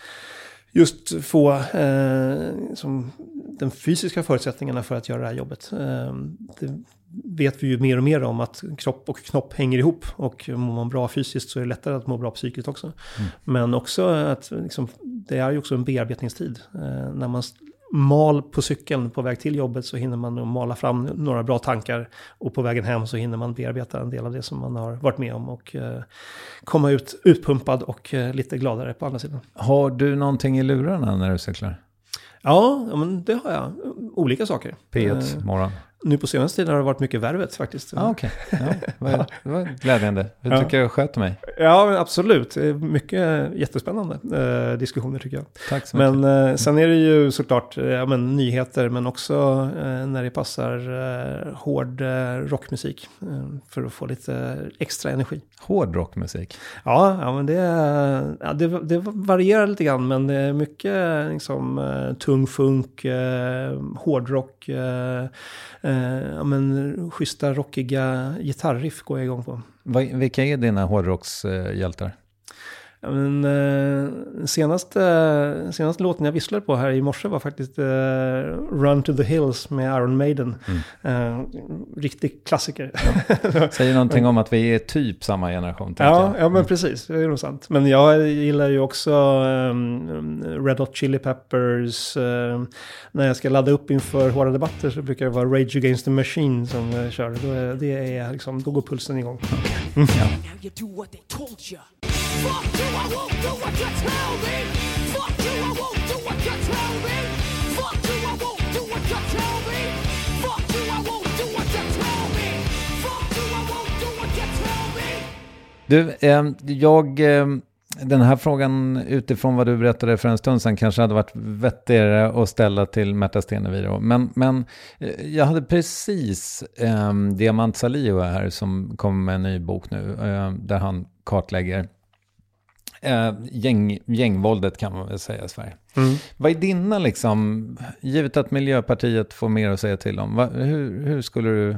just få eh, som den fysiska förutsättningarna för att göra det här jobbet. Eh, det vet vi ju mer och mer om att kropp och knopp hänger ihop. Och mår man bra fysiskt så är det lättare att må bra psykiskt också. Mm. Men också att liksom, det är ju också en bearbetningstid. Eh, när man mal på cykeln på väg till jobbet så hinner man mala fram några bra tankar. Och på vägen hem så hinner man bearbeta en del av det som man har varit med om och eh, komma ut utpumpad och eh, lite gladare på andra sidan. Har du någonting i lurarna när du cyklar? Ja, men det har jag. Olika saker. P1 Eh, morgon. Nu på senaste tiden har det varit mycket värvet faktiskt. Ah, Okej, ja, vad- det var glädjande. Hur Ja. tycker jag sköter mig? Ja, absolut. Mycket jättespännande eh, diskussioner tycker jag. Tack så mycket. Men eh, sen är det ju såklart eh, ja, men, nyheter, men också eh, när det passar eh, hård eh, rockmusik. För att få lite extra energi. Hård rockmusik. Ja, ja men det, ja, det, det varierar lite grann, men det är mycket liksom, tung funk, hårdrock, eh, ja, men, schyssta rockiga gitarriff går jag igång på. Vilka är dina hårdrockshjältar? Ja, men, eh, senaste, senaste låten jag visslade på här i morse var faktiskt eh, Run to the Hills med Iron Maiden. Eh, riktig klassiker. Säger någonting om att vi är typ samma generation. Ja, jag. ja, men precis. Det är nog sant. Men jag gillar ju också ehm, Red Hot Chili Peppers. ehm, när jag ska ladda upp inför hårda debatter så brukar det vara Rage Against the Machine som jag kör. Då, är, det är liksom, då går pulsen igång. Now you Fuck you, I won't do what you tell me. Fuck you, I won't do what you tell me. Fuck you, I won't do what you tell me. Fuck you, I won't do what you tell me. Fuck you, I won't do what you tell me. Du, ehm, jag, ehm, den här frågan utifrån vad du berättade för en stund sedan kanske hade varit vettigare att ställa till Märta Stenevi då. Men, men eh, jag hade precis um, Diamant Salio här som kommer med en ny bok nu, eh, där han kartlägger eh, gäng, gängvåldet kan man väl säga i Sverige. Vad är dina, liksom, givet att Miljöpartiet får mer att säga till om, vad, hur, hur skulle du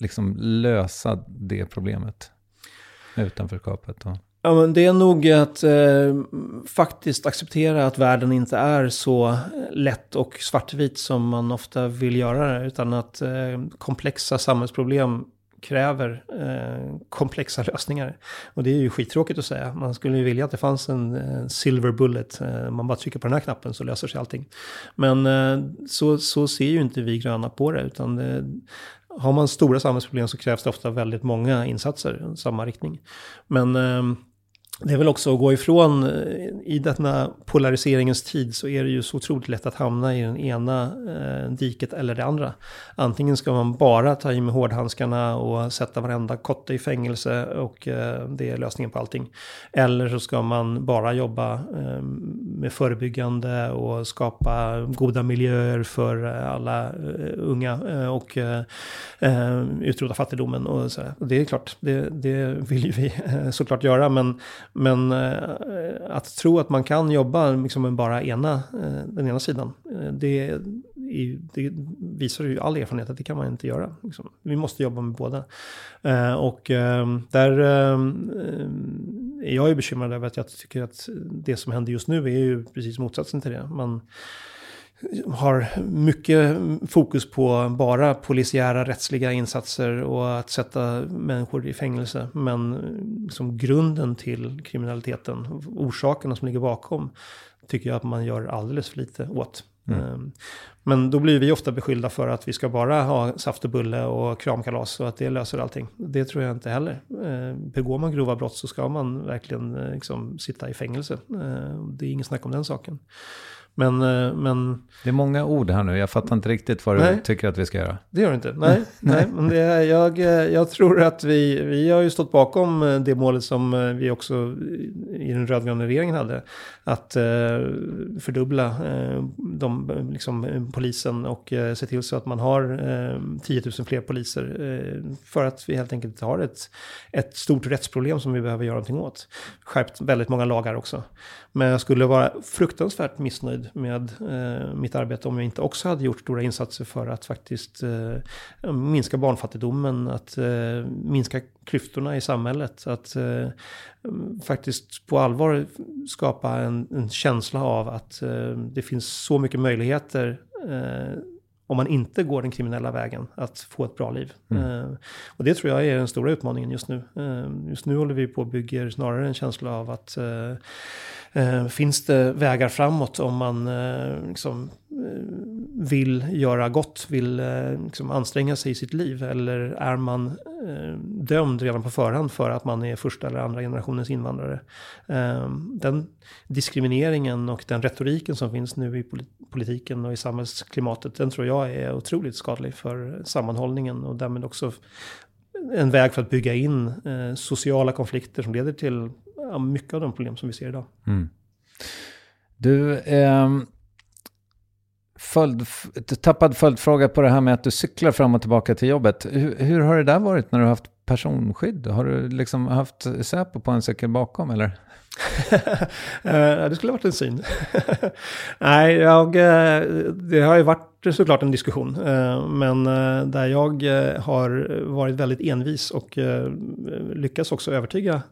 liksom lösa det problemet? Utanförskapet och... Ja, men det är nog att eh, faktiskt acceptera att världen inte är så lätt och svartvit som man ofta vill göra det. Utan att eh, komplexa samhällsproblem kräver eh, komplexa lösningar. Och det är ju skittråkigt att säga. Man skulle ju vilja att det fanns en eh, silver bullet. Eh, man bara trycker på den här knappen så löser sig allting. Men eh, så, så ser ju inte vi gröna på det. Utan det, har man stora samhällsproblem så krävs det ofta väldigt många insatser i samma riktning. Men eh, det är väl också att gå ifrån, eh, i denna polariseringens tid så är det ju så otroligt lätt att hamna i den ena eh, diket eller det andra. Antingen ska man bara ta i med hårdhandskarna och sätta varenda kotte i fängelse och eh, det är lösningen på allting. Eller så ska man bara jobba eh, med förebyggande och skapa goda miljöer för eh, alla eh, unga eh, och eh, eh utrota fattigdomen och så. Och det är klart, det, det vill ju vi eh, såklart göra, men men eh, att tro att man kan jobba liksom med bara ena, eh, den ena sidan, eh, det, är- det visar ju all erfarenhet att det kan man inte göra. Liksom. Vi måste jobba med båda. Eh, och eh, där ehm, eh, är jag ju bekymrad över att jag tycker att det som händer just nu är ju precis motsatsen till det. Man, har mycket fokus på bara polisiära rättsliga insatser och att sätta människor i fängelse. Men som grunden till kriminaliteten, orsakerna som ligger bakom, tycker jag att man gör alldeles för lite åt. Ehm, Men då blir vi ofta beskyllda för att vi ska bara ha saft och bulle och kramkalas och att det löser allting. Det tror jag inte heller. Eh, Begår man grova brott så ska man verkligen eh, liksom sitta i fängelse. Eh, Det är ingen snack om den saken. Men, eh, men Det är många ord här nu, jag fattar inte riktigt vad du Nej. tycker att vi ska göra. det gör det inte. Nej, nej men det, är- jag, eh, jag tror att vi, vi har ju stått bakom eh, det målet som vi också i den rödgröna regeringen hade. Att fördubbla de, liksom, polisen och se till så att man har eh, 10 000 fler poliser. För att vi helt enkelt har ett, ett stort rättsproblem som vi behöver göra någonting åt. Skärpt väldigt många lagar också. Men jag skulle vara fruktansvärt missnöjd med eh, mitt arbete om jag inte också hade gjort stora insatser för att faktiskt eh, minska barnfattigdomen, att eh, minska klyftorna i samhället, att eh, faktiskt på allvar skapa en, en känsla av att eh, det finns så mycket möjligheter eh, om man inte går den kriminella vägen, att få ett bra liv. Eh, och det tror jag är den stora utmaningen just nu. Eh, just nu håller vi på och bygger snarare en känsla av att eh, eh, finns det vägar framåt om man eh, liksom eh, vill göra gott, vill eh, liksom anstränga sig i sitt liv? Eller är man eh, dömd redan på förhand för att man är första eller andra generationens invandrare? Eh, den diskrimineringen och den retoriken som finns nu i politiken och i samhällsklimatet, den tror jag är otroligt skadlig för sammanhållningen och därmed också en väg för att bygga in eh, sociala konflikter som leder till ja, mycket av de problem som vi ser idag. Du, ehm, följd, tappad följdfråga på det här med att du cyklar fram och tillbaka till jobbet. Hur, hur har det där varit när du har haft personskydd? Har du liksom haft Säpo på en cykel bakom eller? Eh, det skulle ha varit en syn. Nej, jag, eh, det har ju varit såklart en diskussion. eh, Men eh, där jag eh, har varit väldigt envis och lyckas också övertyga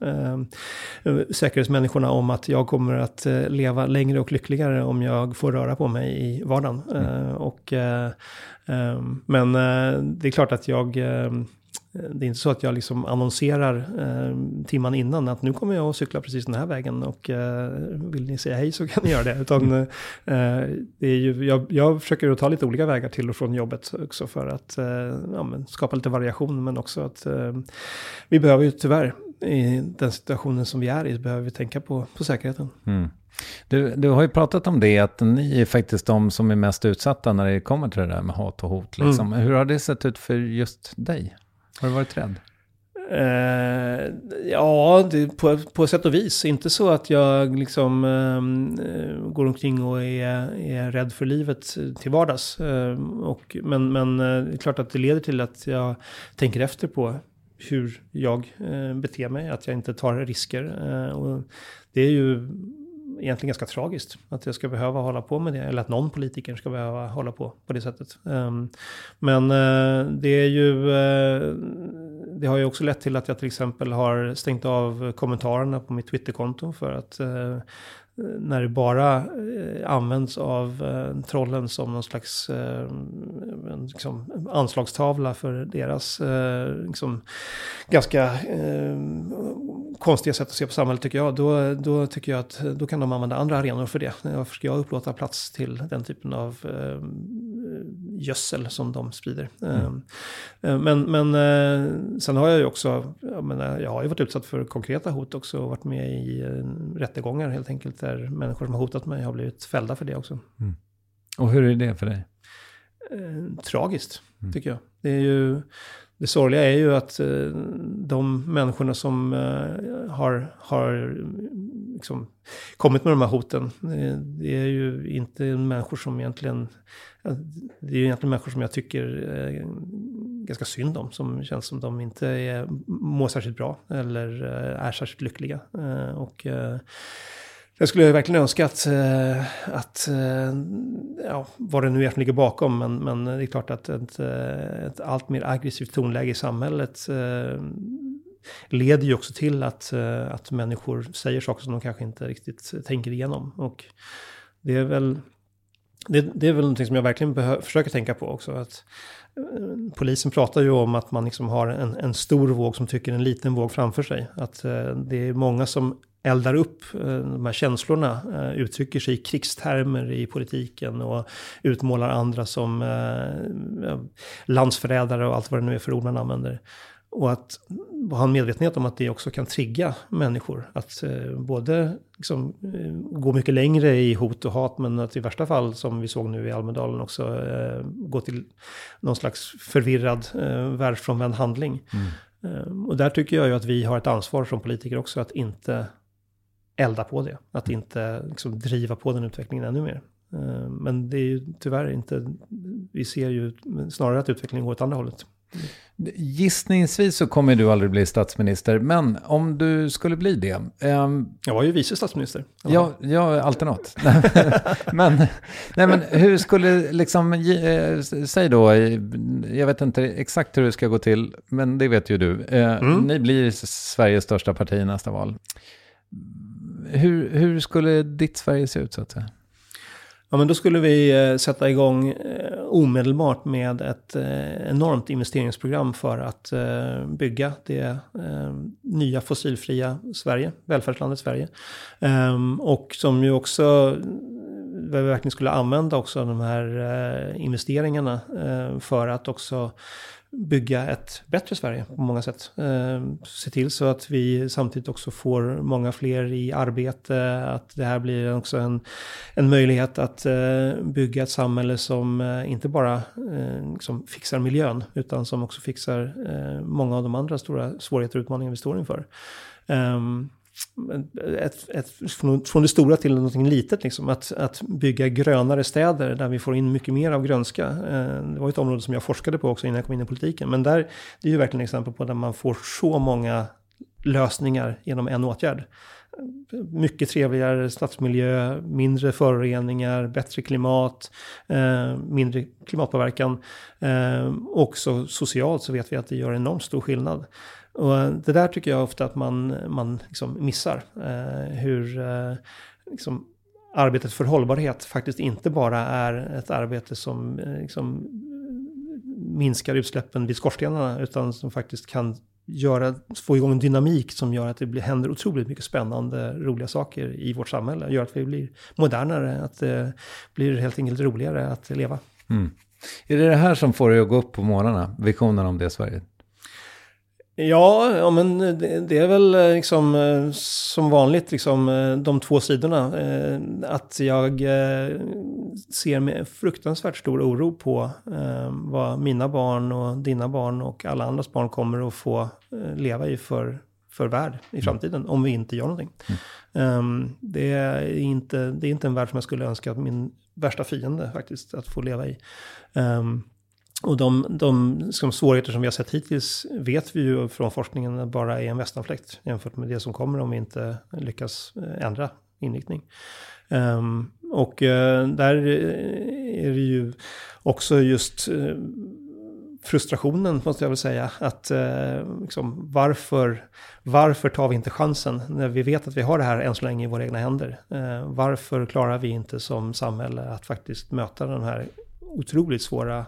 säkerhetsmänniskorna om att jag kommer att leva längre och lyckligare om jag får röra på mig i vardagen. Eh, Och, men det är klart att jag det är inte så att jag liksom annonserar eh, timman innan att nu kommer jag att cykla precis den här vägen och eh, vill ni säga hej så kan ni göra det. Utan, eh, det är ju, jag, jag försöker att ta lite olika vägar till och från jobbet också för att eh, ja, skapa lite variation men också att eh, vi behöver ju tyvärr i den situationen som vi är i behöver vi tänka på, på säkerheten. Mm. Du, du har ju pratat om det, att ni är faktiskt de som är mest utsatta när det kommer till det där med hat och hot. Liksom. Hur har det sett ut för just dig? Har du varit rädd? Uh, ja, det, på, på sätt och vis. Inte så att jag liksom uh, går omkring och är, är rädd för livet till vardags. Uh, och, men, men det är klart att det leder till att jag tänker efter på hur jag beter mig, att jag inte tar risker. Och det är ju egentligen ganska tragiskt att jag ska behöva hålla på med det, eller att någon politiker ska behöva hålla på på det sättet. Ehm, men eh, det är ju, eh, det har ju också lett till att jag till exempel har stängt av kommentarerna på mitt Twitterkonto för att eh, när det bara används av trollen som någon slags liksom, anslagstavla för deras liksom, ganska konstiga sätt att se på samhället tycker jag. Då, då tycker jag att då kan de använda andra arenor för det. Varför ska jag upplåta plats till den typen av eh, gödsel som de sprider? Mm. Eh, Men, men eh, sen har jag ju också, jag, menar, jag har ju varit utsatt för konkreta hot också och varit med i eh, rättegångar helt enkelt där människor som har hotat mig har blivit fällda för det också. Och hur är det för dig? Eh, tragiskt, tycker jag. Det är ju... Det sorgliga är ju att eh, de människorna som eh, har, har liksom kommit med de här hoten, eh, det är ju inte människor som egentligen, det är ju egentligen människor som jag tycker ganska synd om, som känns som de inte är, mår särskilt bra eller är särskilt lyckliga. Och jag skulle verkligen önska att, eh, att eh, ja, vad det nu är som ligger bakom, men, men det är klart att ett, eh, ett allt mer aggressivt tonläge i samhället leder ju också till att, att människor säger saker som de kanske inte riktigt tänker igenom. Och det är väl, det, det är väl någonting som jag verkligen behö- försöker tänka på också. Att, polisen pratar ju om att man liksom har en, en stor våg som tycker en liten våg framför sig. Att eh, det är många som eldar upp eh, de här känslorna, eh, uttrycker sig i krigstermer i politiken och utmålar andra som eh, landsförrädare och allt vad det nu är för ord man använder. Och att ha en medvetenhet om att det också kan trigga människor. Att eh, både liksom, gå mycket längre i hot och hat, men att i värsta fall, som vi såg nu i Almedalen, också eh, gå till någon slags förvirrad, eh, världsfrånvänd handling. Eh, och där tycker jag ju att vi har ett ansvar som politiker också att inte elda på det. Att inte liksom, driva på den utvecklingen ännu mer. Eh, Men det är ju tyvärr inte, vi ser ju snarare att utvecklingen går åt andra hållet. Gissningsvis så kommer du aldrig bli statsminister, men om du skulle bli det. ehm, Jag var ju vice statsminister. Ja, ja, alltid något. men, nej, men hur skulle liksom, eh, säg då, jag vet inte exakt hur det ska gå till, men det vet ju du. Eh, Ni blir Sveriges största parti i nästa val. Hur, hur skulle ditt Sverige se ut så att säga? Ja, men då skulle vi eh, sätta igång eh, omedelbart med ett eh, enormt investeringsprogram för att bygga det nya fossilfria Sverige, välfärdslandet Sverige. Ehm, och som ju också vi verkligen skulle använda också de här investeringarna för att också bygga ett bättre Sverige på många sätt. Eh, se till så att vi samtidigt också får många fler i arbete, att det här blir också en, en möjlighet att eh, bygga ett samhälle som eh, inte bara liksom fixar miljön, utan som också fixar många av de andra stora svårigheter och utmaningar vi står inför. Ehm, ett, ett, från, det stora till någonting litet, liksom. att, att bygga grönare städer där vi får in mycket mer av grönska. Eh, det var ett område som jag forskade på också innan jag kom in i politiken. Men där, det är ju verkligen ett exempel på där man får så många lösningar genom en åtgärd. Mycket trevligare stadsmiljö, mindre föroreningar, bättre klimat, eh, mindre klimatpåverkan. Eh, också socialt så vet vi att det gör enormt stor skillnad. Och det där tycker jag ofta att man, man liksom missar. Eh, hur eh, liksom, arbetet för hållbarhet faktiskt inte bara är ett arbete som eh, liksom, eh, minskar utsläppen vid skorstenarna, utan som faktiskt kan göra, få igång en dynamik som gör att det blir, händer otroligt mycket spännande, roliga saker i vårt samhälle. Gör att vi blir modernare, att det blir helt enkelt roligare att leva. Mm. Är det det här som får dig att gå upp på morgnarna? Visionen om det Sverige? Ja, ja men det, det, är väl eh, liksom eh, som vanligt liksom eh, de två sidorna. Att jag ser med fruktansvärt stor oro på vad mina barn och dina barn och alla andras barn kommer att få leva i för, för värld i mm. framtiden om vi inte gör någonting. Mm. Det, är inte, det är inte en värld som jag skulle önska att min värsta fiende faktiskt att få leva i. Och de, de de svårigheter som vi har sett hittills vet vi ju från forskningen bara är en västanfläkt jämfört med det som kommer om vi inte lyckas eh, ändra inriktning. Um, och uh, där eh, är det ju också just uh, frustrationen, måste jag väl säga, att uh, liksom, varför, varför tar vi inte chansen när vi vet att vi har det här än så länge i våra egna händer? varför klarar vi inte som samhälle att faktiskt möta den här otroligt svåra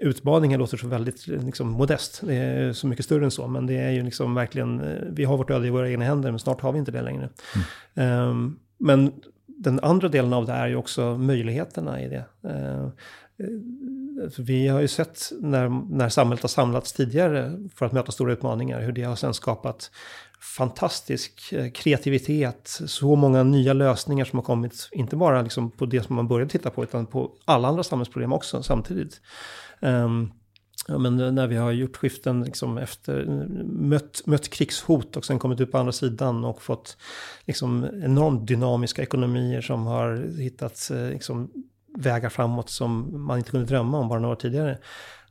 utmaningen låter så väldigt liksom, modest. Det är så mycket större än så. Men det är ju liksom verkligen, eh, vi har vårt öde i våra egna händer, men snart har vi inte det längre. Mm. Um, men den andra delen av det är ju också möjligheterna i det. Uh, vi har ju sett när, när samhället har samlats tidigare för att möta stora utmaningar, hur det har sen skapat fantastisk eh, kreativitet, så många nya lösningar som har kommit, inte bara liksom på det som man började titta på, utan på alla andra samhällsproblem också samtidigt. Um, ja, men när vi har gjort skiften liksom efter, mött, mött krigshot och sen kommit ut på andra sidan och fått liksom enormt dynamiska ekonomier som har hittat eh, liksom, vägar framåt som man inte kunde drömma om bara några år tidigare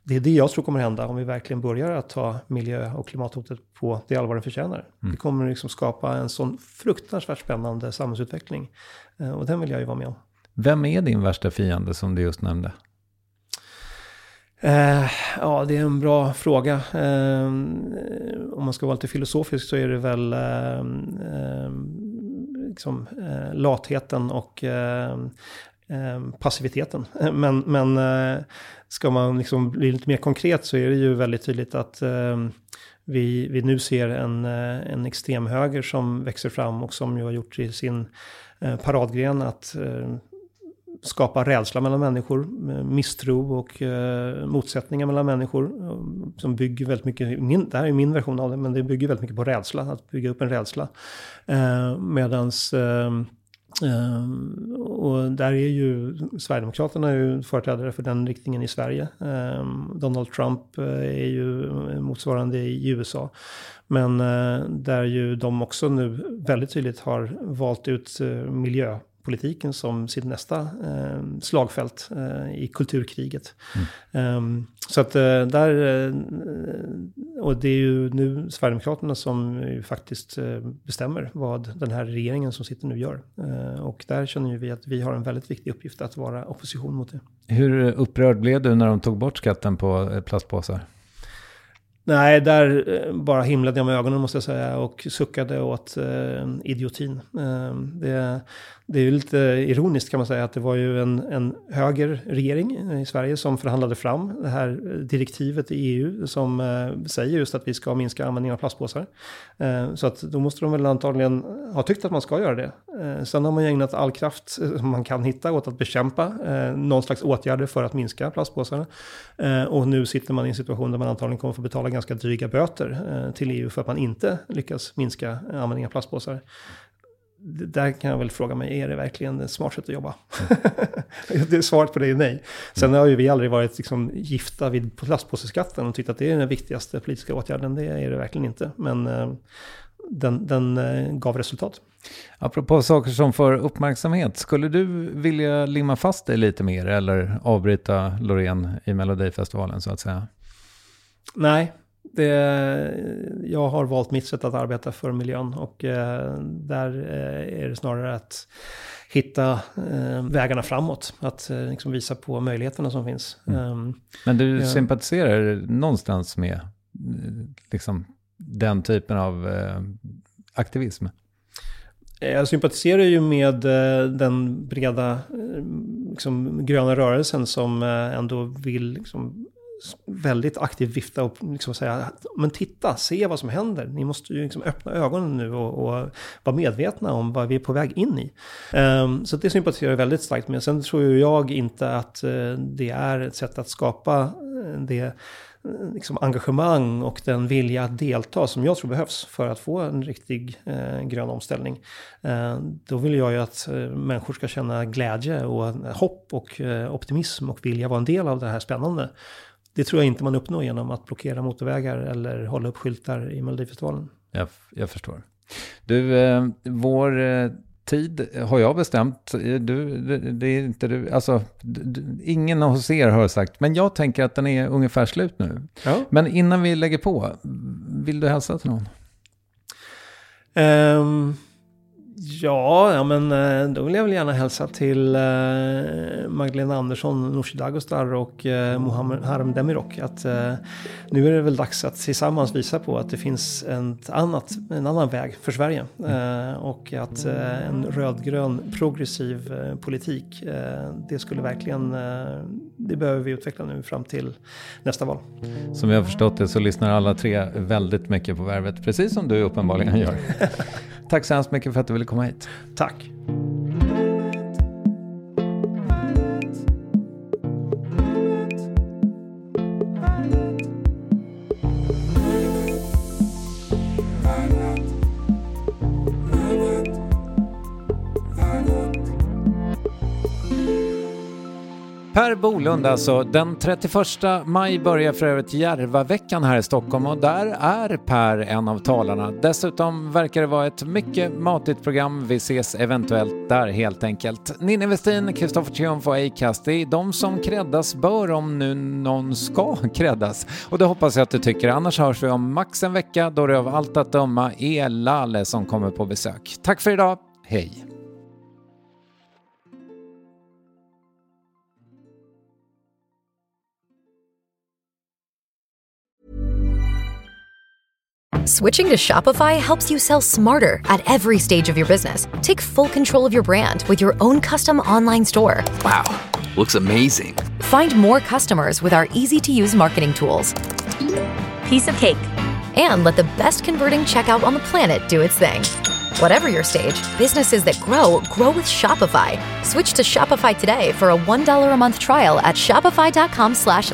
det är det jag tror kommer hända om vi verkligen börjar att ta miljö och klimathotet på det allvar det förtjänar. Mm. Det kommer liksom skapa en sån fruktansvärt spännande samhällsutveckling. Eh, och den vill jag ju vara med om. Vem är din värsta fiende som du just nämnde? Eh, ja, det är en bra fråga. Eh, om man ska vara lite filosofisk så är det väl eh, liksom, latheten och Ehm, passiviteten. Men, men eh, ska man liksom bli lite mer konkret så är det ju väldigt tydligt att ehm, vi, vi nu ser en, eh, en extremhöger som växer fram och som ju har gjort i sin eh, paradgren att ehm, skapa rädsla mellan människor, misstro och eh, motsättningar mellan människor. Som bygger väldigt mycket, min, det här är min version av det, men det bygger väldigt mycket på rädsla, att bygga upp en rädsla. Eh, medans eh, Um, och där är ju Sverigedemokraterna ju företrädare för den riktningen i Sverige. Um, Donald Trump eh, är ju motsvarande i USA. Men uh, där ju de också nu väldigt tydligt har valt ut uh, miljö politiken som sitt nästa eh, slagfält eh, i kulturkriget. Mm. Um, så att eh, där, eh, och det är ju nu Sverigedemokraterna som ju faktiskt eh, bestämmer vad den här regeringen som sitter nu gör. Och där känner ju vi att vi har en väldigt viktig uppgift att vara opposition mot det. Hur upprörd blev du när de tog bort skatten på plastpåsar? Nej, där bara himlade jag med ögonen måste jag säga och suckade åt eh, idiotin. Eh, det, det är ju lite ironiskt kan man säga att det var ju en, en högerregering i Sverige som förhandlade fram det här direktivet i EU som eh, säger just att vi ska minska användningen av plastpåsar. Eh, så att då måste de väl antagligen ha tyckt att man ska göra det. Eh, sen har man ju ägnat all kraft eh, som man kan hitta åt att bekämpa eh, någon slags åtgärder för att minska plastpåsarna. Eh, och nu sitter man i en situation där man antagligen kommer få betala ganska dryga böter eh, till EU för att man inte lyckas minska användningen av plastpåsar där kan jag väl fråga mig, är det verkligen ett smart sätt att jobba? det är svaret på det är nej. Sen har ju vi aldrig varit liksom gifta vid plastpåseskatten och tyckt att det är den viktigaste politiska åtgärden. Det är det verkligen inte. Men eh, den, den eh, gav resultat. Apropå saker som får uppmärksamhet, skulle du vilja limma fast dig lite mer eller avbryta Loreen i Melodifestivalen så att säga? Nej, det, jag har valt mitt sätt att arbeta för miljön och eh, där eh, är det snarare att hitta eh, vägarna framåt. Att eh, liksom visa på möjligheterna som finns. Ehm, Men du Ja. sympatiserar någonstans med liksom, den typen av aktivism? Jag sympatiserar ju med den breda liksom, gröna rörelsen som ändå vill liksom, väldigt aktivt vifta och liksom säga men titta, se vad som händer. Ni måste ju liksom öppna ögonen nu och, och vara medvetna om vad vi är på väg in i. Um, så det sympatiserar jag väldigt starkt med. Sen tror ju jag inte att eh, det är ett sätt att skapa eh, det eh, liksom engagemang och den vilja att delta som jag tror behövs för att få en riktig eh, grön omställning. Eh, då vill jag ju att eh, människor ska känna glädje och hopp och eh, optimism och vilja vara en del av det här spännande. Det tror jag inte man uppnår genom att blockera motorvägar eller hålla upp skyltar i Melodifestivalen. Jag, jag förstår. Du, eh, vår eh, tid har jag bestämt. Eh, Du, det, det är inte du, alltså, du, ingen hos er har sagt, men jag tänker att den är ungefär slut nu. Ja. Men innan vi lägger på, vill du hälsa till någon? Ehm, ja, ja, men eh, då vill jag väl gärna hälsa till eh, Magdalena Andersson, Nooshi Dadgostar och eh, Harem Demirok att nu är det väl dags att tillsammans visa på att det finns ett annat, en annan väg för Sverige och att en rödgrön progressiv politik, det skulle verkligen, det behöver vi utveckla nu fram till nästa val. Som jag har förstått det så lyssnar alla tre väldigt mycket på Värvet, precis som du uppenbarligen gör. Tack så hemskt mycket för att du ville komma hit. Tack! Per Bolund alltså. Den 31 maj börjar för övrigt Järvaveckan här i Stockholm och där är Per en av talarna. Dessutom verkar det vara ett mycket matigt program. Vi ses eventuellt där helt enkelt. Ninni Westin, Kristoffer Triumf och Acast, det är de som kreddas bör om nu någon ska kreddas. Och det hoppas jag att du tycker. Annars hörs vi om max en vecka då det av allt att döma är Lale som kommer på besök. Tack för idag. Hej! Switching to Shopify helps you sell smarter at every stage of your business. Take full control of your brand with your own custom online store. Wow, looks amazing. Find more customers with our easy to use marketing tools. Piece of cake. And let the best converting checkout on the planet do its thing. Whatever your stage, businesses that grow grow with Shopify. Switch to Shopify today for a $1 a month trial at shopify.com slash